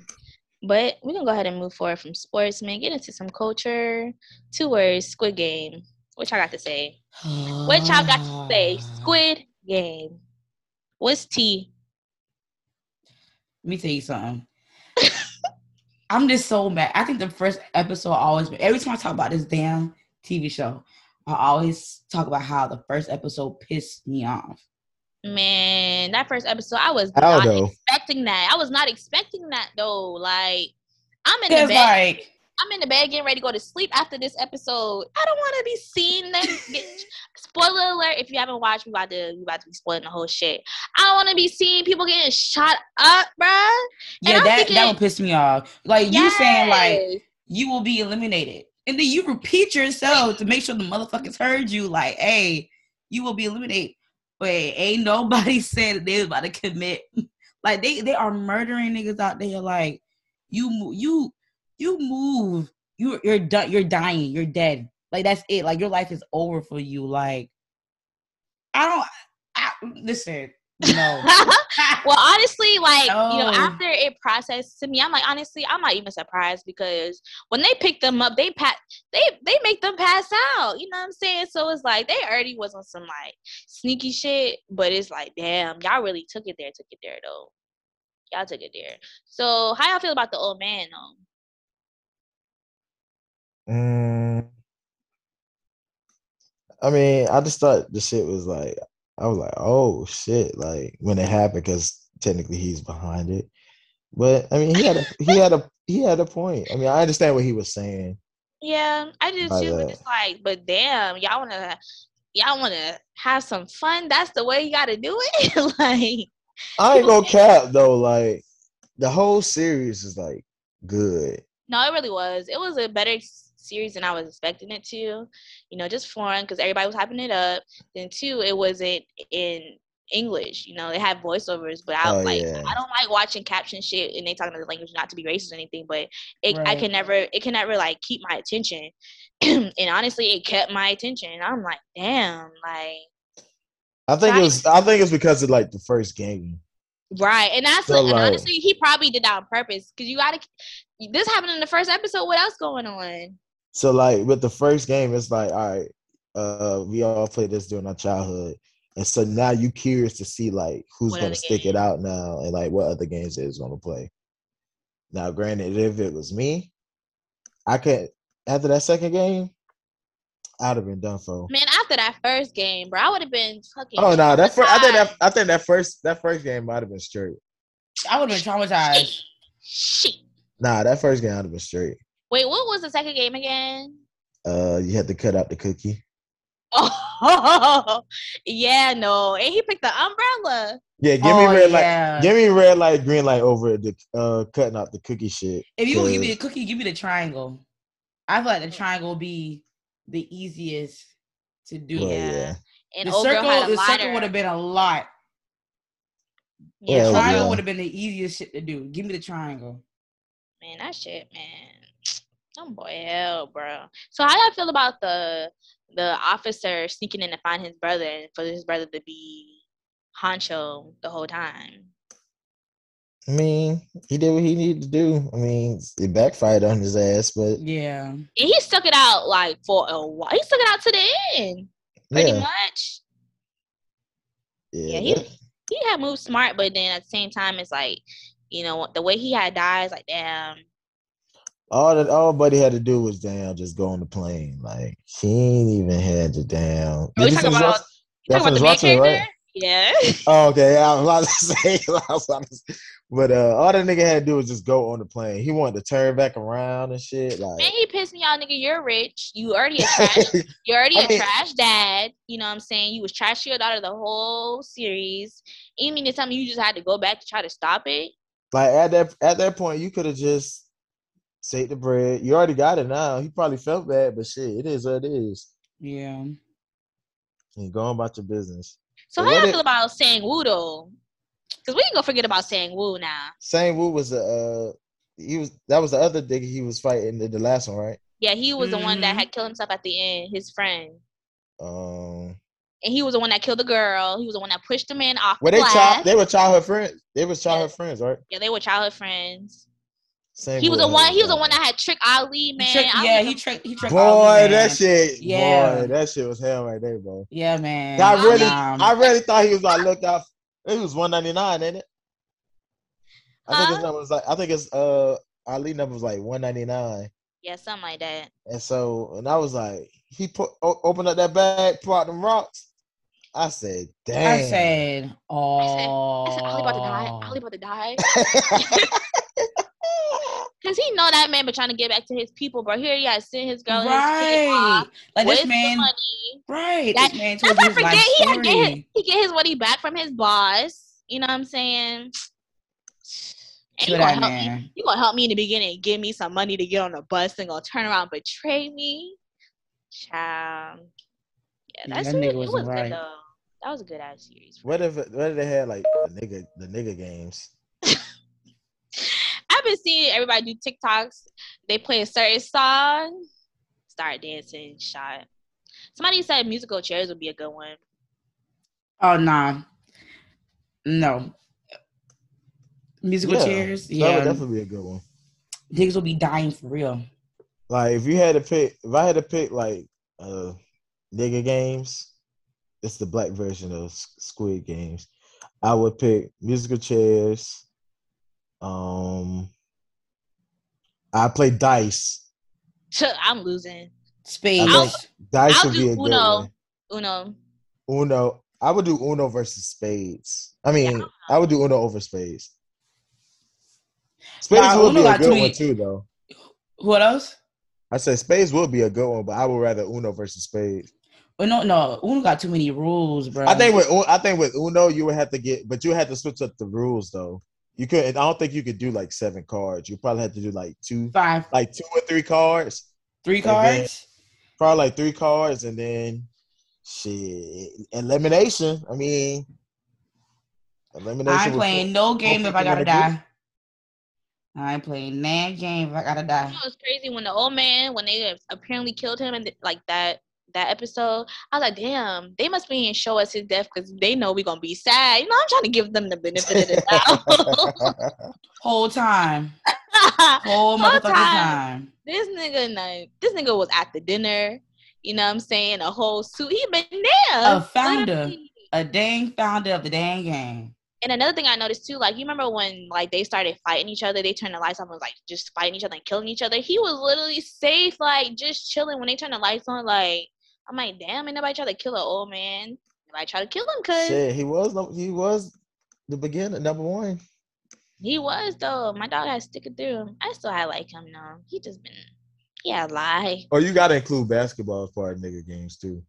But we're gonna go ahead and move forward from sports, man. Get into some culture. Two words, Squid Game. What y'all got to say? What y'all got to say? Squid Game. What's T? Let me tell you something. I'm just so mad. I think the first episode always every time I talk about this damn TV show, I always talk about how the first episode pissed me off. Man, that first episode, I was How not though? expecting that. I was not expecting that though. Like, I'm in the Because bed. like I'm in the bed getting ready to go to sleep after this episode. I don't want to be them. Get, spoiler alert! If you haven't watched, we about to we about to be spoiling the whole shit. I don't want to be seeing people getting shot up, bruh. yeah, that thinking- that would piss me off. Like you saying like you will be eliminated. And then you repeat yourself to make sure the motherfuckers heard you, like, hey, you will be eliminated. But ain't nobody said they was about to commit. like they they are murdering niggas out there. Like you you you move. You you're done. You're dying. You're dead. Like that's it. Like your life is over for you. Like I don't. I, listen. No. well, honestly, like you know, after it processed to me, I'm like, honestly, I'm not even surprised because when they pick them up, they pat, they they make them pass out. You know what I'm saying? So it's like they already was on some like sneaky shit, but it's like, damn, y'all really took it there, took it there though. Y'all took it there. So how y'all feel about the old man though? Mm, I mean, I just thought the shit was like, I was like, oh shit, like when it happened, because technically he's behind it. But I mean, he had a he had a he had a point. I mean, I understand what he was saying. Yeah, I do too. But it's like, but damn, y'all wanna y'all wanna have some fun. That's the way you gotta do it. like I ain't gonna cap though. Like the whole series is like good. No, it really was. It was a better series than I was expecting it to. You know, just foreign because everybody was hyping it up. Then two, it wasn't in English. You know, they had voiceovers, but I Oh, like yeah. I don't like watching caption shit and they talking about the language not to be racist or anything, but it I can never it can never like keep my attention. and honestly, it kept my attention. And I'm like, damn, like I think it was. I think it's because of like the first game. Right, and that's So, what, and honestly, he probably did that on purpose because you gotta. This happened in the first episode. What else going on? So like with the first game, it's like, all right, uh, we all played this during our childhood, and so now you curious to see like who's What gonna other stick it out now, and like what other games it's gonna play. Now, granted, if it was me, I could after that second game, I'd have been done for. Man, after that first game, bro, I would have been fucking. Oh no, that first, I think that. I think that first that first game might have been straight. I would have been traumatized. Shit. Nah, that first game I'd have been straight. Wait, what was the second game again? Uh, you had to cut out the cookie. Oh, yeah, no, and he picked the umbrella. Yeah, give Oh, me red light. yeah. Give me red light, green light over the uh cutting out the cookie shit. If you gonna give me the cookie, give me the triangle. I feel like the triangle will be the easiest to do. Well, Yeah. yeah. And The circle, the circle would have been a lot. Yeah, Yeah, The Oh, triangle yeah. would have been the easiest shit to do. Give me the triangle. man, that shit, man. Some boy hell, bro. So how y'all feel about the the officer sneaking in to find his brother and for his brother to be honcho the whole time? I mean, he did what he needed to do. I mean, it backfired on his ass, but Yeah. And he stuck it out like for a while. He stuck it out to the end, pretty yeah, much. yeah, Yeah, he- He had moved smart, but then at the same time, it's like, you know, the way he had died, it's like, damn. All that all Buddy had to do was damn just go on the plane. Like he ain't even had to damn. Are we talking about- You talking about the main character? Yeah. Oh, okay. I was about to say, I was about to say- but uh, all that nigga had to do was just go on the plane. He wanted to turn back around and shit. Like, Man, he pissed me off, nigga. You're rich. You already a trash. You're already I a mean- trash dad. You know what I'm saying? You was trash to your daughter the whole series. You mean to tell me you just had to go back to try to stop it? like at that at that point, you could have just saved the bread. You already got it now. He probably felt bad, but shit, it is what it is. Yeah. And go on about your business. So But how what y'all it- feel about Sang Woo though? Because we ain't gonna forget about Sang Woo now. Sang Woo was the uh he was that was the other nigga he was fighting in the last one, right? Yeah, he was the one that Mhm. had killed himself at the end, his friend. Um And he was the one that killed the girl. He was the one that pushed the man off were the they child they were childhood friends. They was childhood friends, right? Yeah, they were childhood friends. Same He was the one. had He was the one that had tricked Ali, He man. tricked- yeah, he tricked. He tricked. Boy, Ali, that shit, Yeah. boy, that shit was hell right there, bro. Yeah, man. I really, Um, I really thought he was like looked out. It was one ninety nine, ain't it? I think his number was like, I think his uh Ali number was like one ninety nine, yeah, something like that. and so and I was like, he put o- opened up that bag, pulled out them rocks. I said, damn. I said, oh. I said, I said, Ali about to die. Ali about to die. Cause he know that man been trying to get back to his people, bro. Here he has sent his girl, right. off, Like with this man, the money. right? That- this man Let's told you not forget life he had get his, he get his money back from his boss. You know what I'm saying? And you gonna that help me? man. You gonna help me in the beginning give me some money to get on the bus and gonna turn around and betray me? Child. Yeah, Yeah, that's that it, nigga it wasn't was right. good though. That was a good ass series. what if what if they had like the nigga the nigga games? I've been seeing everybody do TikToks. They play a certain song, start dancing, shot. Somebody said musical chairs would be a good one. Oh nah, No. Musical Yeah, chairs. That Yeah. That would definitely be a good one. Niggas will be dying for real. Like if you had to pick, if I had to pick like uh nigga games, it's the black version of Squid Games. I would pick musical chairs. Um, I play dice. I'm losing. Spades. I think dice I'll would be do a good Uno. one. Uno. Uno. I would do Uno versus Spades. I mean, I would do Uno over Spades. Spades Nah, would Uno be a got good one too, though. What else? I said Spades would be a good one, but I would rather Uno versus Spades. Well, no, no. Uno got too many rules, bro. I think with I think with Uno you would have to get, but you had to switch up the rules though. You could. I don't think you could do like seven cards. You probably had to do like two, five, like two or three cards. three cards. Probably like three cards, and then shit elimination. I mean, elimination. I ain't playing no game if I gotta in a die. I ain't playing that game if I gotta die. You know, it's crazy when the old man, when they apparently killed him and like that that episode, I was like, damn, they must be in show us his death because they know we're gonna be sad. You know, I'm trying to give them the benefit of the doubt. Whole time, whole Whole motherfucking time. time. this nigga, this nigga was at the dinner. You know what I'm saying? A whole suit. He been there. A founder. literally. A dang founder of the dang game. And another thing I noticed too, like you remember when like they started fighting each other, they turned the lights on and was like just fighting each other and killing each other. He was literally safe, like just chilling when they turned the lights on. Like I'm like, damn, ain't nobody try to kill an old man. Nobody try to kill him cause Shit, he was he was the beginner number one. he was though. My dog had to stick it through. I still had like him though. He just been yeah, lie. Or you got to include basketball as part of nigga games too.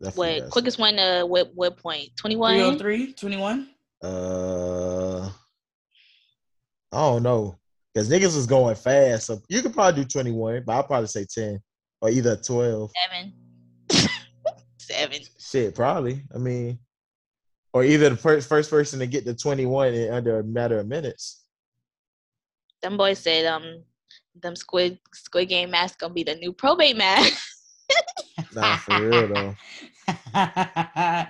Definitely What basketball. quickest one to what what point? Twenty one? 303, 21. Uh, I don't know, cause niggas was going fast. So you could probably do twenty one, but I'll probably say ten or either twelve. Seven. Seven. Shit, probably. I mean, or either the first first person to get to twenty one in under a matter of minutes. Them boys said um them squid squid game mask gonna be the new probate mask. Nah, for real though. I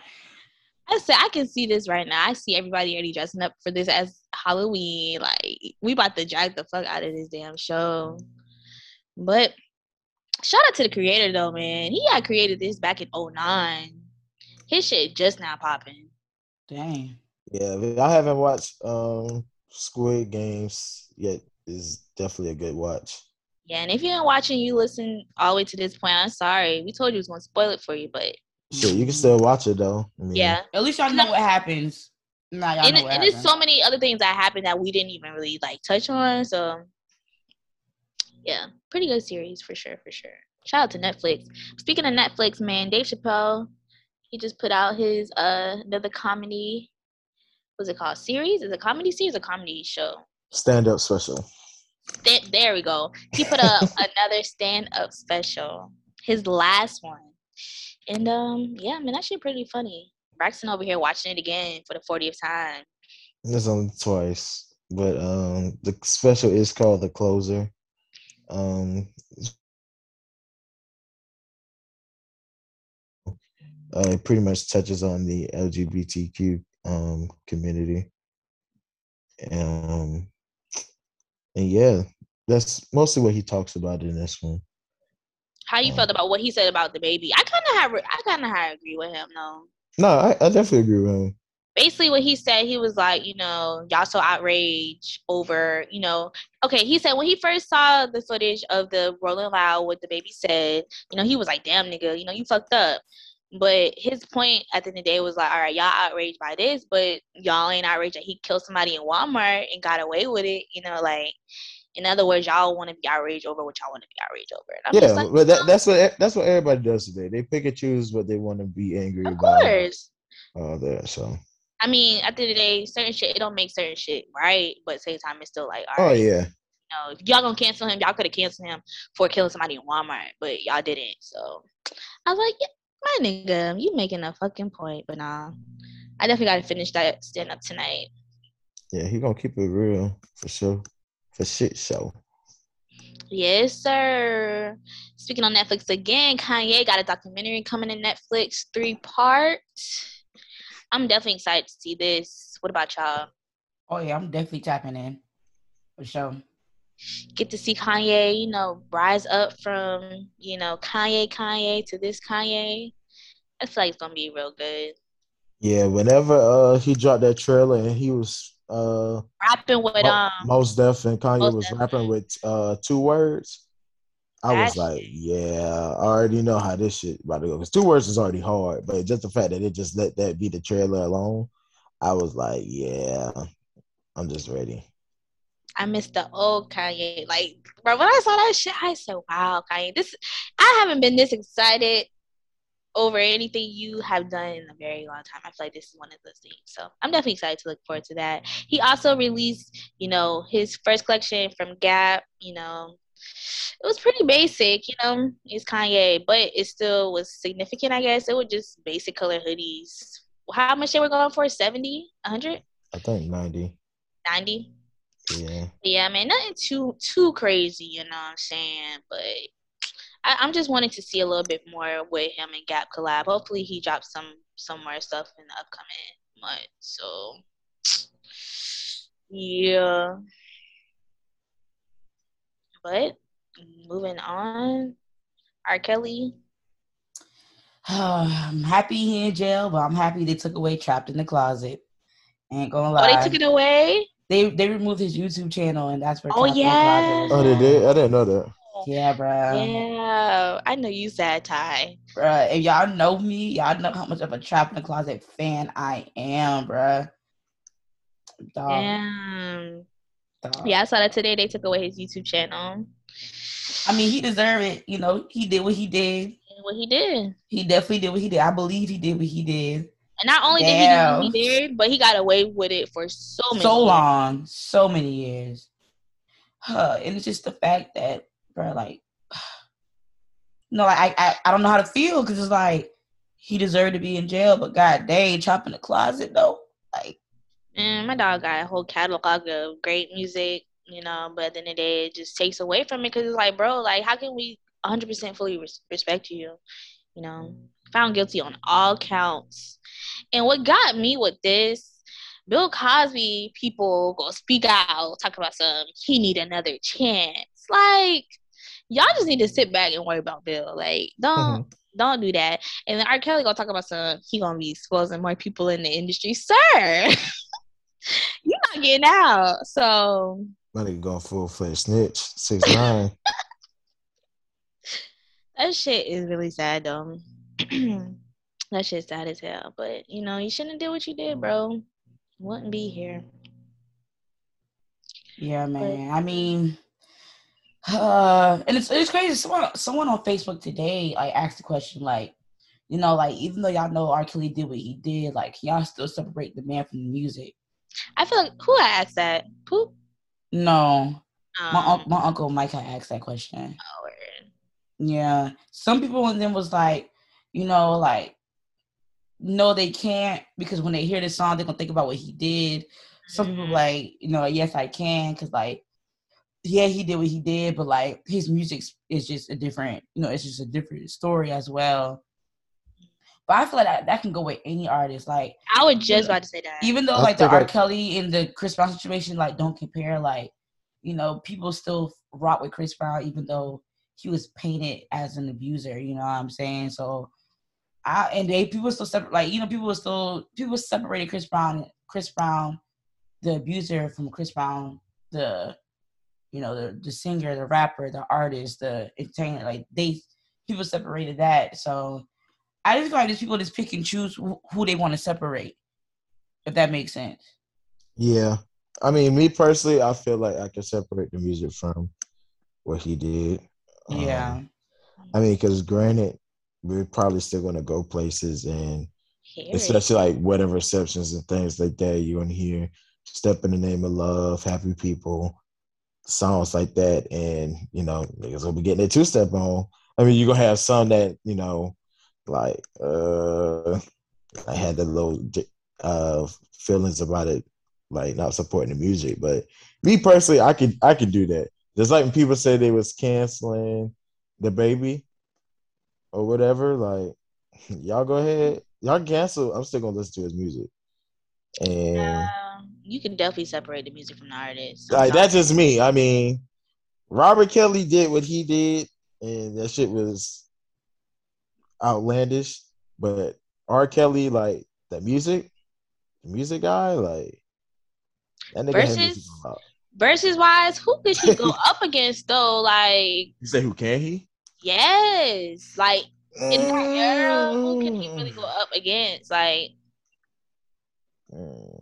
said I can see this right now. I see everybody already dressing up for this as Halloween. Like we about to drag the fuck out of this damn show. But shout out to the creator though, man. He had created this back in 09. His shit just now popping. Dang. Yeah, if I haven't watched um Squid Games yet. Is definitely a good watch. Yeah, and if you're not watching, you listen all the way to this point. I'm sorry. We told you we was gonna spoil it for you, but Shit, you can still watch it though. I mean, yeah. At least y'all know what happens. Nah, y'all and, know what and there's so many other things that happened that we didn't even really like touch on. So yeah, pretty good series for sure, for sure. Shout out to Netflix. Speaking of Netflix, man, Dave Chappelle, he just put out his uh another comedy. What's it called? Series? Is it a comedy series A comedy show? Stand up special. Th- there we go. He put up another stand up special, his last one. And um, yeah, man, that shit pretty funny. Braxton over here watching it again for the 40th time. It's only twice, but um, the special is called the closer. Um, uh, it pretty much touches on the LGBTQ um community, um, and yeah, that's mostly what he talks about in this one. How you Um, felt about what he said about the baby? I kind of have, I kind of agree with him though. No, I, I definitely agree with him. Basically, what he said, he was like, you know, y'all so outraged over, you know, okay. He said when he first saw the footage of the Rolling Loud, what the baby said, you know, he was like, damn, nigga, you know, you fucked up. But his point at the end of the day was like, all right, y'all outraged by this, but y'all ain't outraged that he killed somebody in Walmart and got away with it. You know, like in other words, y'all want to be outraged over what y'all want to be outraged over. And I'm yeah, like, but that, that's what that's what everybody does today. They pick and choose what they want to be angry of about. course. All that. So. I mean, at the end of the day, certain shit it don't make certain shit right, but at the same time, it's still like, all Oh right, yeah. you know, if y'all gonna cancel him, y'all could have canceled him for killing somebody in Walmart, but y'all didn't. So I was like, yeah, my nigga, you making a fucking point, but nah, I definitely gotta finish that stand up tonight. Yeah, he gonna keep it real for sure. For shit show. Yes, sir. Speaking on Netflix again, Kanye got a documentary coming to Netflix, three parts. I'm definitely excited to see this. What about y'all? Oh yeah, I'm definitely tapping in for sure. Get to see Kanye, you know, rise up from you know Kanye, Kanye to this Kanye. I feel like it's gonna be real good. Yeah, whenever uh he dropped that trailer and he was uh Rapping with um, Mos Def and Kanye was Def. rapping with uh two words. I was like, yeah, I already know how this shit about to go. Because two words is already hard, but just the fact that it just let that be the trailer alone, I was like, yeah, I'm just ready. I miss the old Kanye. Like, bro, when I saw that shit, I said, "Wow, Kanye, this." I haven't been this excited over anything you have done in a very long time. I feel like this is one of those things. So I'm definitely excited to look forward to that. He also released, you know, his first collection from Gap. You know, it was pretty basic. You know, it's Kanye, but it still was significant. I guess it was just basic color hoodies. How much they were going for? 70, 100, I think 90. 90? Yeah. Yeah, man, nothing too too crazy, you know what I'm saying? But I, I'm just wanting to see a little bit more with him and Gap collab. Hopefully, he drops some some more stuff in the upcoming month. So, yeah. But moving on, R. Kelly. I'm happy he in jail, but I'm happy they took away Trapped in the Closet. Ain't gonna lie. Oh, they took it away. They they removed his YouTube channel, and that's where. Oh, Trapped in the yeah. Closet Oh, they did? I didn't know that. Yeah, bro. Yeah, I know you sad Ty. Bruh, if y'all know me, y'all know how much of a Trap in the Closet fan I am, bruh. Dog, Damn. Dog. Yeah, I saw that today. They took away his YouTube channel. I mean, he deserved it. You know, he did what he did. What he did. He definitely did what he did. I believe he did what he did. And not only did he do what he did, but he got away with it for so many so years. long, so many years. Huh, and it's just the fact that, bro, like, no, like, I, I, I don't know how to feel because it's like he deserved to be in jail, but god dang, in the Closet though, like, And my dog got a whole catalog of great music, you know, but at the end of the day, it just takes away from it because it's like, bro, like, how can we 100% fully res- respect you? You know, mm. found guilty on all counts. And what got me with this, Bill Cosby people go speak out, talk about some, he need another chance. Like, y'all just need to sit back and worry about Bill. Like, don't. Mm-hmm. Don't do that. And then R. Kelly gonna talk about some. He gonna be exposing more people in the industry, sir. You're not getting out. So My nigga going full fledged snitch. Six nine. that shit is really sad, though. that shit's sad as hell. But you know, you shouldn't have did what you did, bro. Wouldn't be here. yeah, man. I mean, uh, and it's it's crazy. Someone someone on Facebook today like asked the question like, you know, like even though y'all know R. Kelly did what he did, like y'all still separate the man from the music. I feel like who I asked that? Poop. No, my Um, un- my uncle Mike had asked that question. oh. Yeah, some people and then was like, you know, like, no, they can't because when they hear the song, they're gonna think about what he did. Some people Mhm. like, you know, yes, I can, because like, yeah, he did what he did, but like his music is just a different, you know, it's just a different story as well. But I feel like that, that can go with any artist. Like, I was just about to say that. even though I like the think R. I- Kelly and the Chris Brown situation, like, don't compare. Like, you know, people still rock with Chris Brown, even though he was painted as an abuser. You know what I'm saying? So, I and they people still separate. Like, you know, people were still people separated Chris Brown, Chris Brown, the abuser from Chris Brown, the you know the the singer, the rapper, the artist, the entertainer. Like they people separated that. So. I just feel like these people just pick and choose who, who they want to separate, if that makes sense. Yeah. I mean, me personally, I feel like I can separate the music from what he did. Um, Yeah. I mean, because granted, we're probably still going to go places and Hear especially like wedding receptions and things like that. You're going to hear Step in the Name of Love, Happy People, songs like that. And, you know, niggas will be getting their two step on. I mean, you're going to have some that, you know, like, uh, I had the little uh, feelings about it, like not supporting the music. But me personally, I could I could do that. Just like when people say they was canceling the baby or whatever, like y'all go ahead. y'all cancel. I'm still gonna listen to his music. And Um, you can definitely separate the music from the artist. like that's just me. I mean, Robert Kelly did what he did, and that shit was outlandish. But R. Kelly, like the music, the music guy, like that nigga Versus? Versus wise, who could he go up against though? Like, You say who can he? yes, like in that era, who can he really go up against? Like, Mm.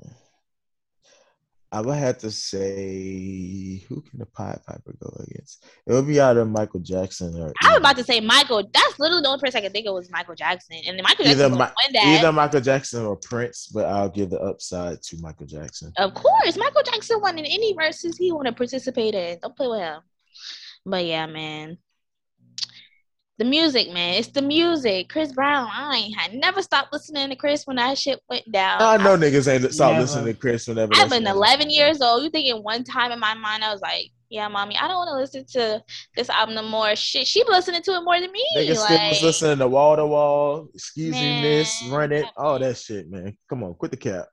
I would have to say who can the Pied Piper go against? It would be either Michael Jackson or I was about to say Michael. That's literally the only person I could think of was Michael Jackson, and Michael Either Jackson Mi- win that. either Michael Jackson or Prince, but I'll give the upside to Michael Jackson. Of course, Michael Jackson won in any verses he want to participate in. Don't play with him. But yeah, man. The music, man. It's the music. Chris Brown. I ain't had never stopped listening to Chris when that shit went down. I know niggas ain't stop Never. listening to Chris whenever. I've been shit 11 years old. You thinking one time in my mind I was like, yeah, mommy, I don't want to listen to this album no more. Shit, she be listening to it more than me. Niggas still like, was listening to Wall to Wall, Excuse Me Miss, Run It, all that shit, man. Come on, quit the cap.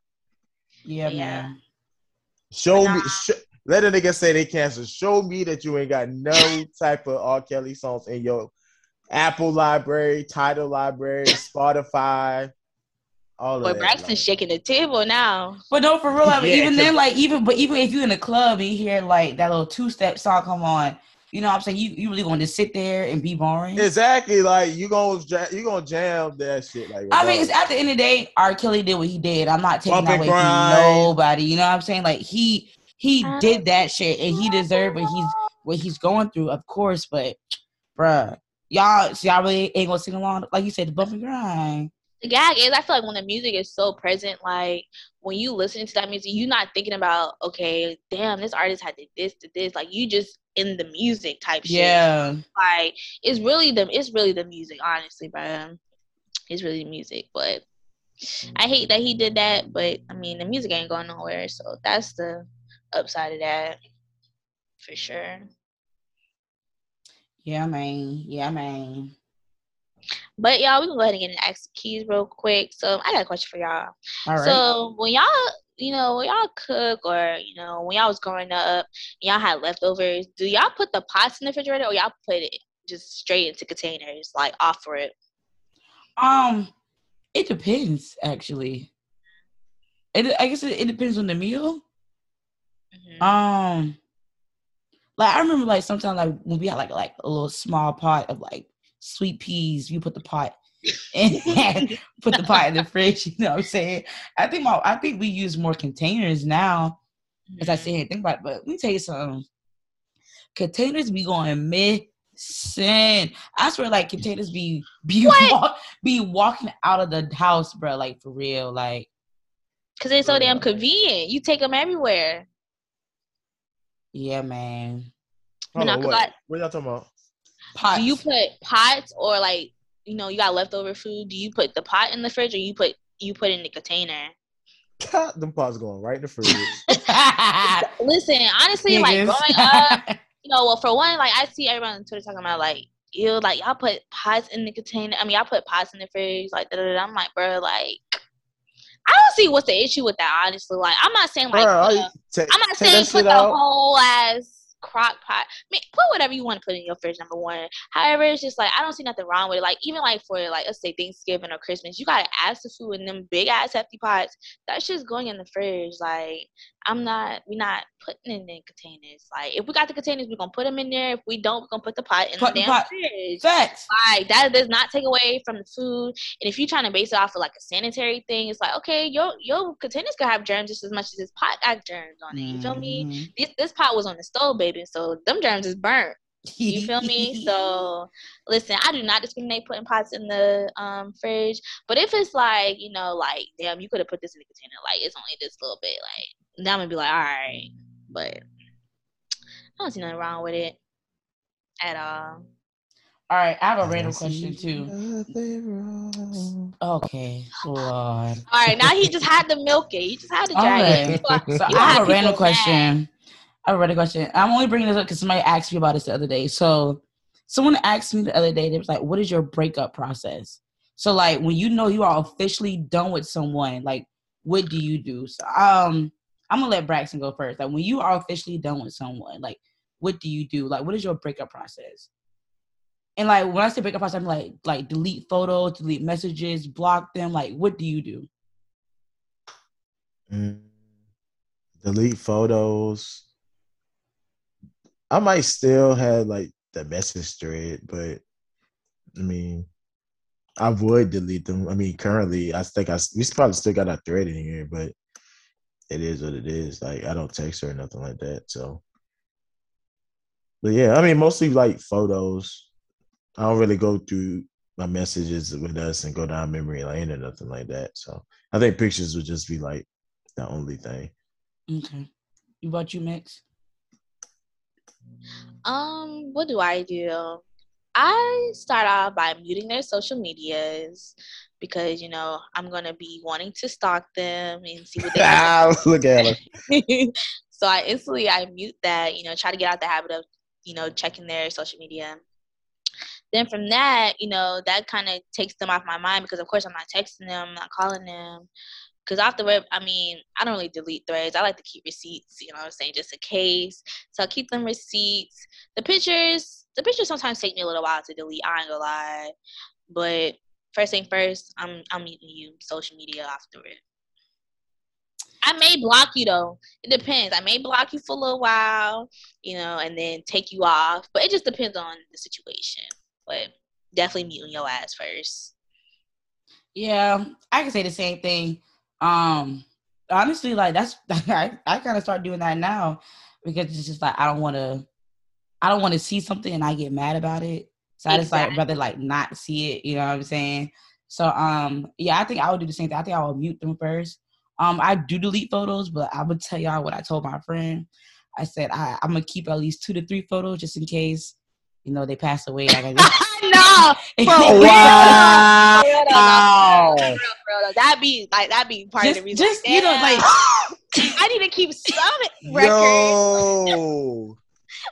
Yeah, Yeah. man. Show But me. Sh- let a nigga say they cancel. Show me that you ain't got no type of R. Kelly songs in your Apple library, Tidal library, Spotify, all of Boy. Braxton's like- shaking the table now. But no, for real, I mean, Yeah, even 'cause- then, like even but even if you're in a club and you hear like that little two step song come on, you know what I'm saying? You you really going to sit there and be boring? Exactly, like you gonna you gonna jam that shit. Like I mean, it's at the end of the day, R. Kelly did what he did. I'm not taking Bump that away from nobody. You know what I'm saying? Like he he did that shit and he deserved what he's what he's going through, of course. But bruh, y'all, so y'all really ain't gonna sing along like you said, the bump and grind. the gag is I feel like when the music is so present, like when you listen to that music, you're not thinking about, okay, damn, this artist had to this to this. Like you just in the music type shit. Yeah, Like it's really the it's really the music, honestly, bro. It's really the music. But I hate that he did that, but I mean the music ain't going nowhere. So that's the upside of that. For sure. Yeah, man, yeah, man. But y'all, we can go ahead and get into Ask Keys real quick. So I got a question for y'all. All right. So when y'all, you know, when y'all cook or you know, when y'all was growing up, y'all had leftovers. Do y'all put the pots in the refrigerator or y'all put it just straight into containers, like offer it? Um, it depends actually. It I guess it, it depends on the meal. Mhm. Um, like I remember like sometimes like when we had like like a little small pot of like sweet peas, you put the pot and put the pot in the fridge. You know what I'm saying? I think my I think we use more containers now as I sit here and think about it. But let me tell you something. Containers be going missing. I swear, like containers be be walk, be walking out of the house, bro. Like for real, like Cause they're so damn convenient. You take them everywhere. Yeah, man. Hold No, on, 'cause what? I- what y'all talking about? Pots. Do you put pots or like you know you got leftover food? Do you put the pot in the fridge or you put you put in the container? Them pots going right in the fridge. Listen, honestly, like Niggas. growing up, you know, well, for one, like I see everyone on Twitter talking about like, you like y'all put pots in the container. I mean, y'all put pots in the fridge, like, da, da, da. I'm like, bro, like, I don't see what's the issue with that. Honestly, like, I'm not saying like, I- a- take- I'm not take saying put the out. whole ass crock pot. I mean, put whatever you want to put in your fridge. Number one. However, it's just like I don't see nothing wrong with it. Like even like for like let's say Thanksgiving or Christmas, you gotta ask the food in them big ass hefty pots. That's just going in the fridge. Like I'm not. We're not putting it in containers. Like if we got the containers, we're gonna put them in there. If we don't, we're gonna put the pot in Put the the damn pot- fridge. Facts. Like that does not take away from the food. And if you're trying to base it off of like a sanitary thing, it's like okay, your your containers could have germs just as much as this pot got germs on it. You feel me? Mhm. This this pot was on the stove, baby, so them germs is burnt. You feel me? So listen, I do not discriminate putting pots in the um fridge. But if it's like, you know, like, damn, you could have put this in the container, like it's only this little bit, like then I'm gonna be like, all right. But I don't see nothing wrong with it at all. All right, I have a I random question too. Okay, Lord. All right, now he just had to milk it. He just had to All drag right. it. So I had have a random people mad. question. I have a random question. I'm only bringing this up because somebody asked me about this the other day. So someone asked me the other day, they was like, "What is your breakup process?" So like when you know you are officially done with someone, like what do you do? So um I'm gonna let Braxton go first. Like when you are officially done with someone, like what do you do? Like what is your breakup process? And like when I say breakup process, I'm like like delete photos, delete messages, block them. Like what do you do? Mm, delete photos. I might still have like the message thread, but I mean, I would delete them. I mean, currently, I think I we probably still got a thread in here, but it is what it is. Like I don't text her or nothing like that. So, but yeah, I mean, mostly like photos. I don't really go through my messages with us and go down memory lane or nothing like that. So I think pictures would just be like the only thing. Okay. You about you, Max? Um, what do I do? I start off by muting their social medias because you know I'm gonna be wanting to stalk them and see what they Ah, Look at her. so I instantly I mute that, you know, try to get out the habit of, you know, checking their social media. Then from that, you know, that kind of takes them off my mind because of course I'm not texting them, I'm not calling them. Cause off the web, I mean, I don't really delete threads. I like to keep receipts, you know what I'm saying, just in case. So I keep them receipts. The pictures, the pictures sometimes take me a little while to delete, I ain't gonna lie. But first thing first, I'm I'm meeting you social media off the rip. I may block you though. It depends. I may block you for a little while, you know, and then take you off. But it just depends on the situation. But definitely muting your ass first. Yeah, I can say the same thing. Um, honestly, like that's I, I kind of start doing that now because it's just like I don't want to, I don't want to see something and I get mad about it. So I just like Exactly. rather like not see it. You know what I'm saying? So um, yeah, I think I would do the same thing. I think I would mute them first. Um, I do delete photos, but I would tell y'all what I told my friend. I said I, I'm gonna keep at least two to three photos just in case, you know, they pass away. Like I just, no, for real. wow. For real though, no, for real, for real though. That'd be like that'd be part of the reason. just you know, like I need to keep some record. Yo,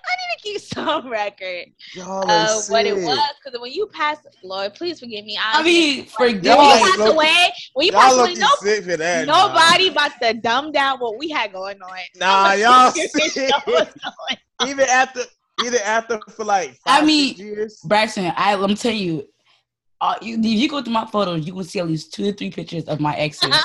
I need to keep some record y'all are of what it was. Because when you pass, Lord, please forgive me. I mean, forgive Y'all when you like pass low- away, when you pass away, no, sick for that. nah. nobody about to dumb down what we had going on. Nah, I'ma y'all sick. going on. Even after, even after for like I mean- years. Braxton, I let me tell you, uh, you, if you go through my photos, you can see at least two or three pictures of my exes,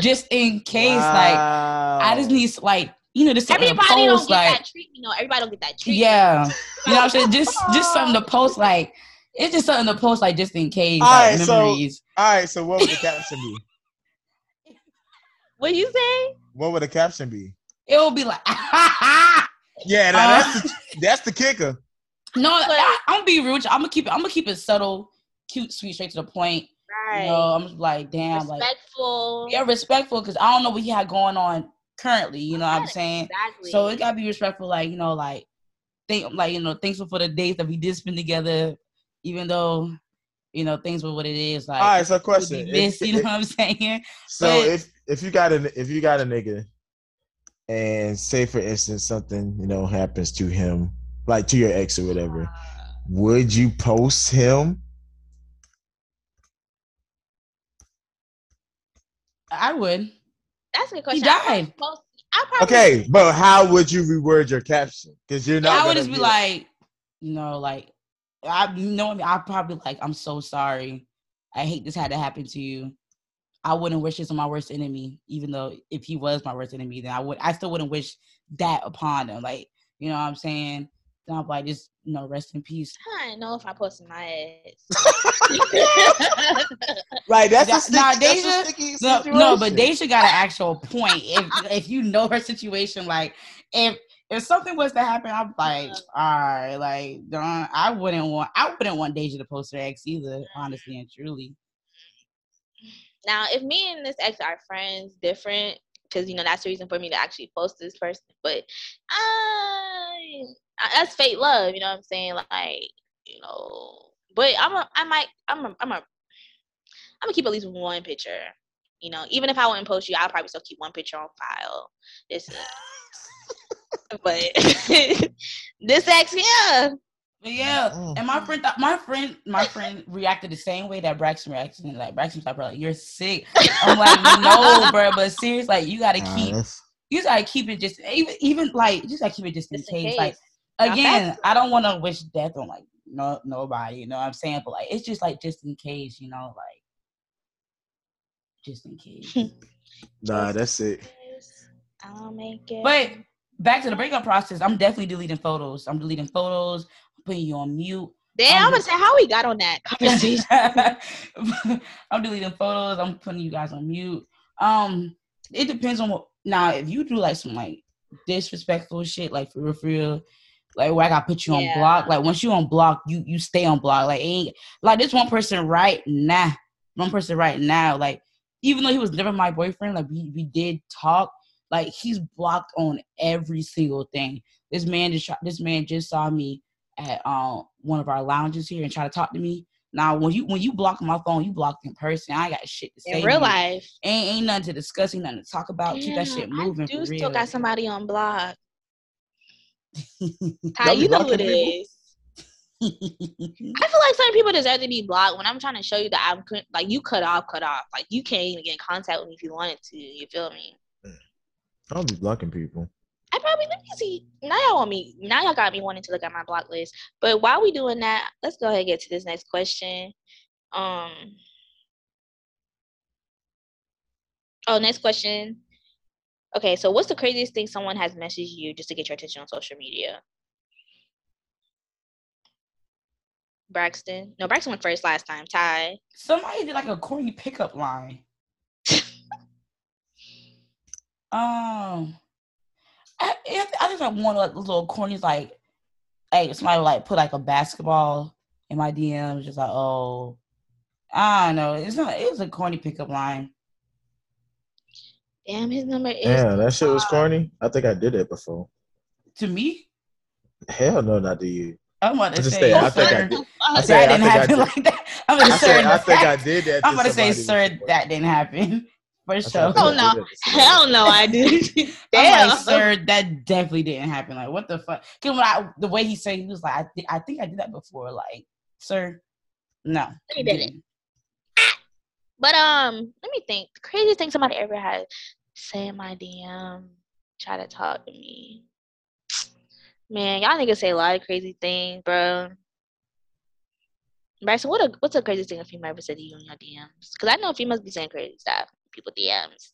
just in case. Like, I just need like you know, just something to Everybody don't get Like, that treat. You know, everybody don't get that treatment. yeah, you know, what I'm saying just just something to post. Like, it's just something to post. Like, just in case, All like right, so- All right, so what would the caption be? What you say? What would the caption be? it will be like, Yeah, that, Uh, that's the, that's the kicker. no, I, I'm gonna be rude. I'm gonna keep it. I'm gonna keep it subtle, cute, sweet, straight to the point. Right. You know, I'm just like, damn, like. Respectful. yeah, respectful because I don't know what he had going on currently. You know what I'm saying? Exactly. So it gotta be respectful, like you know, like think, like you know, thankful for the days that we did spend together, even though you know things were what it is. Like, All right, so question. missed, If- you know if- what I'm saying? So But- if if you got a if you got a nigga, and say for instance something you know happens to him, like to your ex or whatever, uh. would you post him? I would. That's a good He question. I died. probably post- I probably Okay, but how would you reword your caption? Because you're not. I would just be like, you know, like I you know what I mean. I probably like, I'm so sorry. I hate this had to happen to you. I wouldn't wish this on my worst enemy, even though if he was my worst enemy, then I would I still wouldn't wish that upon him. Like, you know what I'm saying? Then I'm like, just you know, rest in peace. I don't know if I posted my ass. right, that's a Nah, sticky, nah, that's a Deja- sticky No, situation. no, but Deja got an actual point. If if you know her situation, like if if something was to happen, I'm like, uh-huh. all right, like don't, I wouldn't want I wouldn't want Deja to post her ex either, honestly and truly. now, if me and this ex are friends, different, because you know that's the reason for me to actually post this person. But I, that's fake love. You know what I'm saying? Like, you know. But I'm a, I might, I'm a, I'm a, I'm gonna keep at least one picture. You know, even if I wouldn't post you, I'll probably still keep one picture on file. This, but this ex, yeah, But yeah, and my friend, thought, my friend, my friend reacted the same way that Braxton reacted. Like Braxton was like, "Bro, you're sick." I'm like, "No, bro, but serious, like you gotta Nah, keep, that's- you gotta keep it just even, even like you just gotta keep it just in Just in case. Like case. Now, again, I don't want to wish death on like no nobody. You know what I'm saying? But like, it's just like just in case, you know, like just in case. nah, that's it. I'll make it. But back to the breakup process, I'm definitely deleting photos. I'm deleting photos, putting you on mute. damn, I'm I'm gonna say how we got on that conversation. I'm deleting photos. I'm putting you guys on mute. Um, it depends on what. Now, if you do like some like disrespectful shit, like for real, for real, like where I got put you on block. Like once you on block, you you stay on block. Like ain't like this one person right now. One person right now. Like even though he was never my boyfriend, like we we did talk. Like he's blocked on every single thing. This man just this man just saw me at um one of our lounges here and try to talk to me. Now when you when you block my phone, you blocked in person. I got shit to say. In real life. ain't ain't nothing to discuss, ain't nothing to talk about. Keep that shit moving. I do still real. got somebody on block. Ty, you know who it is. I feel like some people deserve to be blocked when I'm trying to show you that I'm like you cut off, cut off. Like you can't even get in contact with me if you wanted to. You feel me? I'll be blocking people. I probably let me see. Now y'all want me. Now y'all got me wanting to look at my block list. But while we doing that, let's go ahead and get to this next question. Um. Oh, next question. Okay, so what's the craziest thing someone has messaged you just to get your attention on social media? Braxton. No, Braxton went first last time. Ty. Somebody did like a corny pickup line. um, I, I I just like one of those little corny like, hey, somebody like put like a basketball in my DMs, just like, oh, I don't know. It's not. It was a corny pickup line. Damn, his number is. Yeah, that shit was corny. I think I did it before. To me, Hell no, not to you. I'm about to Just say, say, I think I did. I that I didn't think I happen did. like that. I'm gonna I say, said, I think I did that. I'm gonna say, sir, before. that didn't happen for sure. I Oh, no. that to somebody. Hell no, I did. I'm Damn. like, sir, that definitely didn't happen. Like, what the fuck? Cause when I, the way he said, he was like, I, thi- I think I did that before. Like, sir, no, He didn't. But um, let me think. The craziest thing somebody ever had say my DM, try to talk to me. Man, y'all niggas say a lot of crazy things, bro. Bryson, what a, what's the craziest thing a female ever said to you in your DMs? Because I know females be saying crazy stuff. People DMs.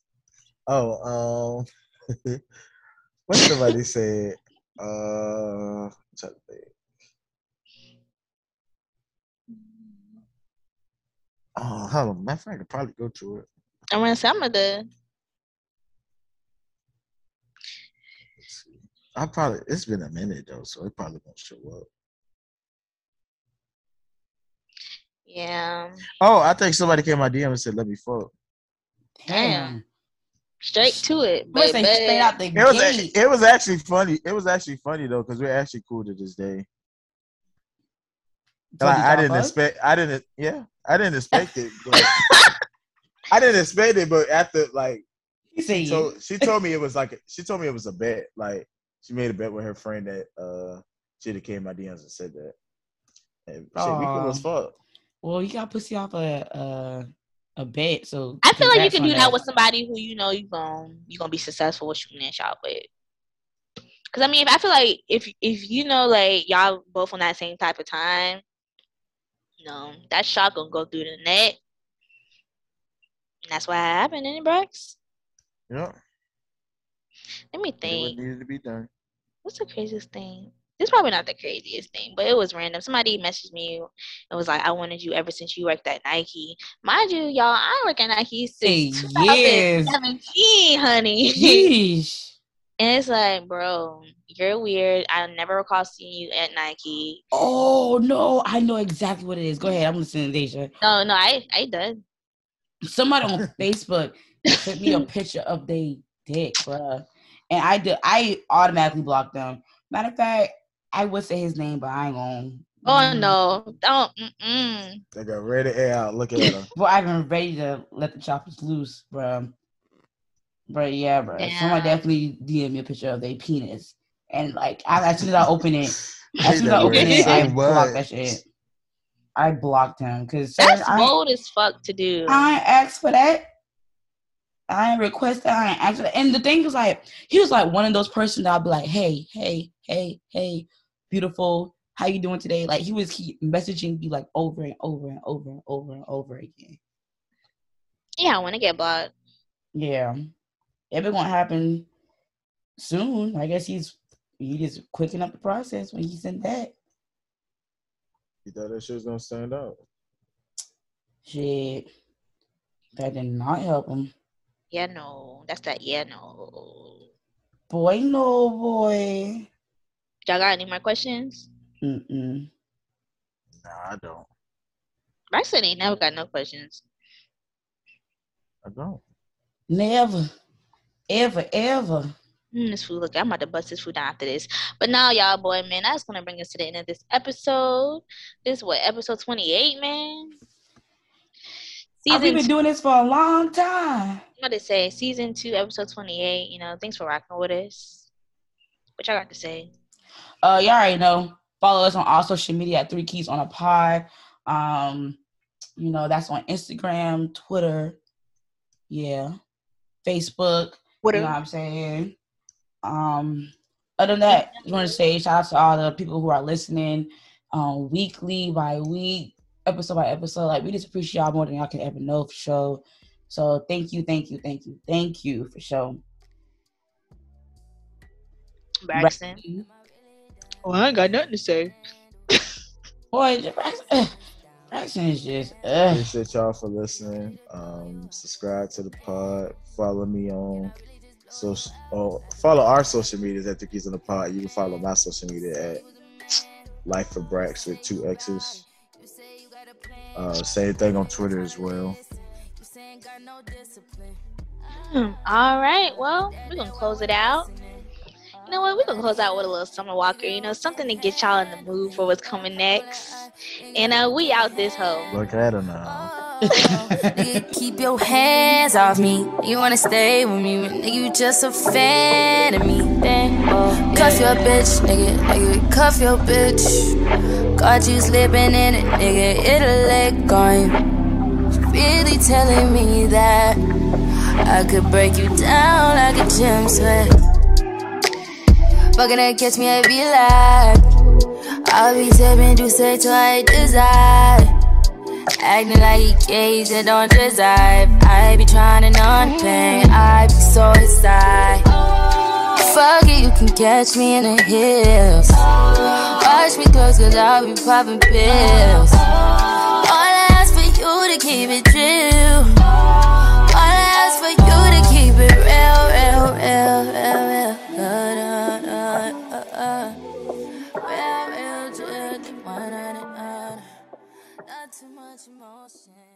Oh, um, what somebody said? Uh, I'm trying to think. Oh, hold on. Of fact, I could probably go to it. I'm gonna say I'm the Let's see. I probably it's been a minute though, so it probably won't show up. yeah. Oh, I think somebody came my DM and said, "Let me fuck." Damn. Straight to it. I'm gonna say baby. straight out the It was gate. a- it was actually funny. It was actually funny though because we're actually cool to this day. So Like, I didn't fuck? expect. I didn't. Yeah, I didn't expect it. But I didn't expect it, but after like He said, she told, she told me it was like she told me it was a bet. Like she made a bet with her friend that uh she'd have came my DMs and said that. And shit, we cool as fuck. "Well, you got pussy off a a, a bet, so I feel like you can do that with somebody who you know you gon' you gonna be successful with shooting that shot with. Cause I mean, if I feel like if if you know like y'all both on that same type of time, you know that shot gonna go through the net. And that's what happened in the Brex. Yeah, Let me did what needed to be done. What's the craziest thing? It's probably not the craziest thing, but it was random. Somebody messaged me and was like, "I wanted you ever since you worked at Nike." Mind you, y'all, I work at Nike Hey, since yes. 2017, honey. Yeesh. And it's like, bro, you're weird. I never recall seeing you at Nike. Oh no, I know exactly what it is. Go ahead, I'm listening, Deja. No, no, I, I done. Somebody on Facebook sent me a picture of they dick, bruh. And I did I automatically blocked them. Matter of fact, I would say his name, but I ain't gonna. Oh no, don't. Mm-mm. They got ready to air out. Look at her. But I've been ready to let the choppers loose, bro. But yeah, bruh. Somebody Yeah. definitely DM me a picture of their penis. And like I, as soon as I open it, as soon as I open it, I block that shit. I blocked him because That's I, bold as fuck to do. I ain't asked for that. I ain't request that. I ain't asked that. And the thing is, like, he was like one of those persons that I'd be like, hey, hey, hey, hey, beautiful. How you doing today? Like he was keep messaging me like over and over and over and over and over again. yeah, I want to get blocked. Yeah, if it gonna happen soon, I guess he's he just quicking up the process when he sent that. You thought that shit was gonna stand out? Shit, that did not help him. Yeah, no. That's that. Yeah, no. Boy, no boy. Y'all got any more questions? Mm-mm. Nah, I don't. Braxton ain't never got no questions. I don't. Never, ever, ever. Mm, this food, look, I'm about to bust this food down after this. But now, y'all, boy, man, that's gonna bring us to the end of this episode. This is what episode 28, man. I've Season been two, doing this for a long time. What to say? Season two, episode 28. You know, thanks for rocking with us. What y'all got to say? Uh, y'all already know. Follow us on all social media at Three Keys on a Pod. Um, you know that's on Instagram, Twitter, yeah, Facebook. What You know what I'm saying? Um, other than that, I want to say shout out to all the people who are listening, um, weekly by week, episode by episode. Like we just appreciate y'all more than y'all can ever know for sure. So thank you, thank you, thank you, thank you for sure. Braxton. Well, I ain't got nothing to say. Boy, Braxton, Braxton is just. Uh, Appreciate y'all for listening. Um, subscribe to the pod. Follow me on social. Oh, follow our social medias at the Keys on the Pod. You can follow my social media at Life for Brax with two X's. Uh, same thing on Twitter as well. Hmm, All right, well, we're gonna close it out. You know what? We're gonna close out with a little Summer Walker. You know, something to get y'all in the mood for what's coming next. And uh, we out this hoe. Look at her now. Nigga, keep your hands off me. You wanna stay with me, nigga, you just a fan of me. Then, oh, cuff your bitch, nigga, nigga, cuff your bitch. Got you slipping in it, nigga, it'll let go. Really telling me that I could break you down like a gym sweat. Fucking to catch me, I be like, I'll be tipping, do say to I desire. Acting like he gays that don't deserve. I be trying to numb pain. I be so excited. Fuck it, you can catch me in the hills. Watch me close, cause I'll be popping pills. To keep it true. All I ask for you to keep it real, real, real, real, real. Uh, uh. Real, real, chill, one on it, on. Not too much emotion.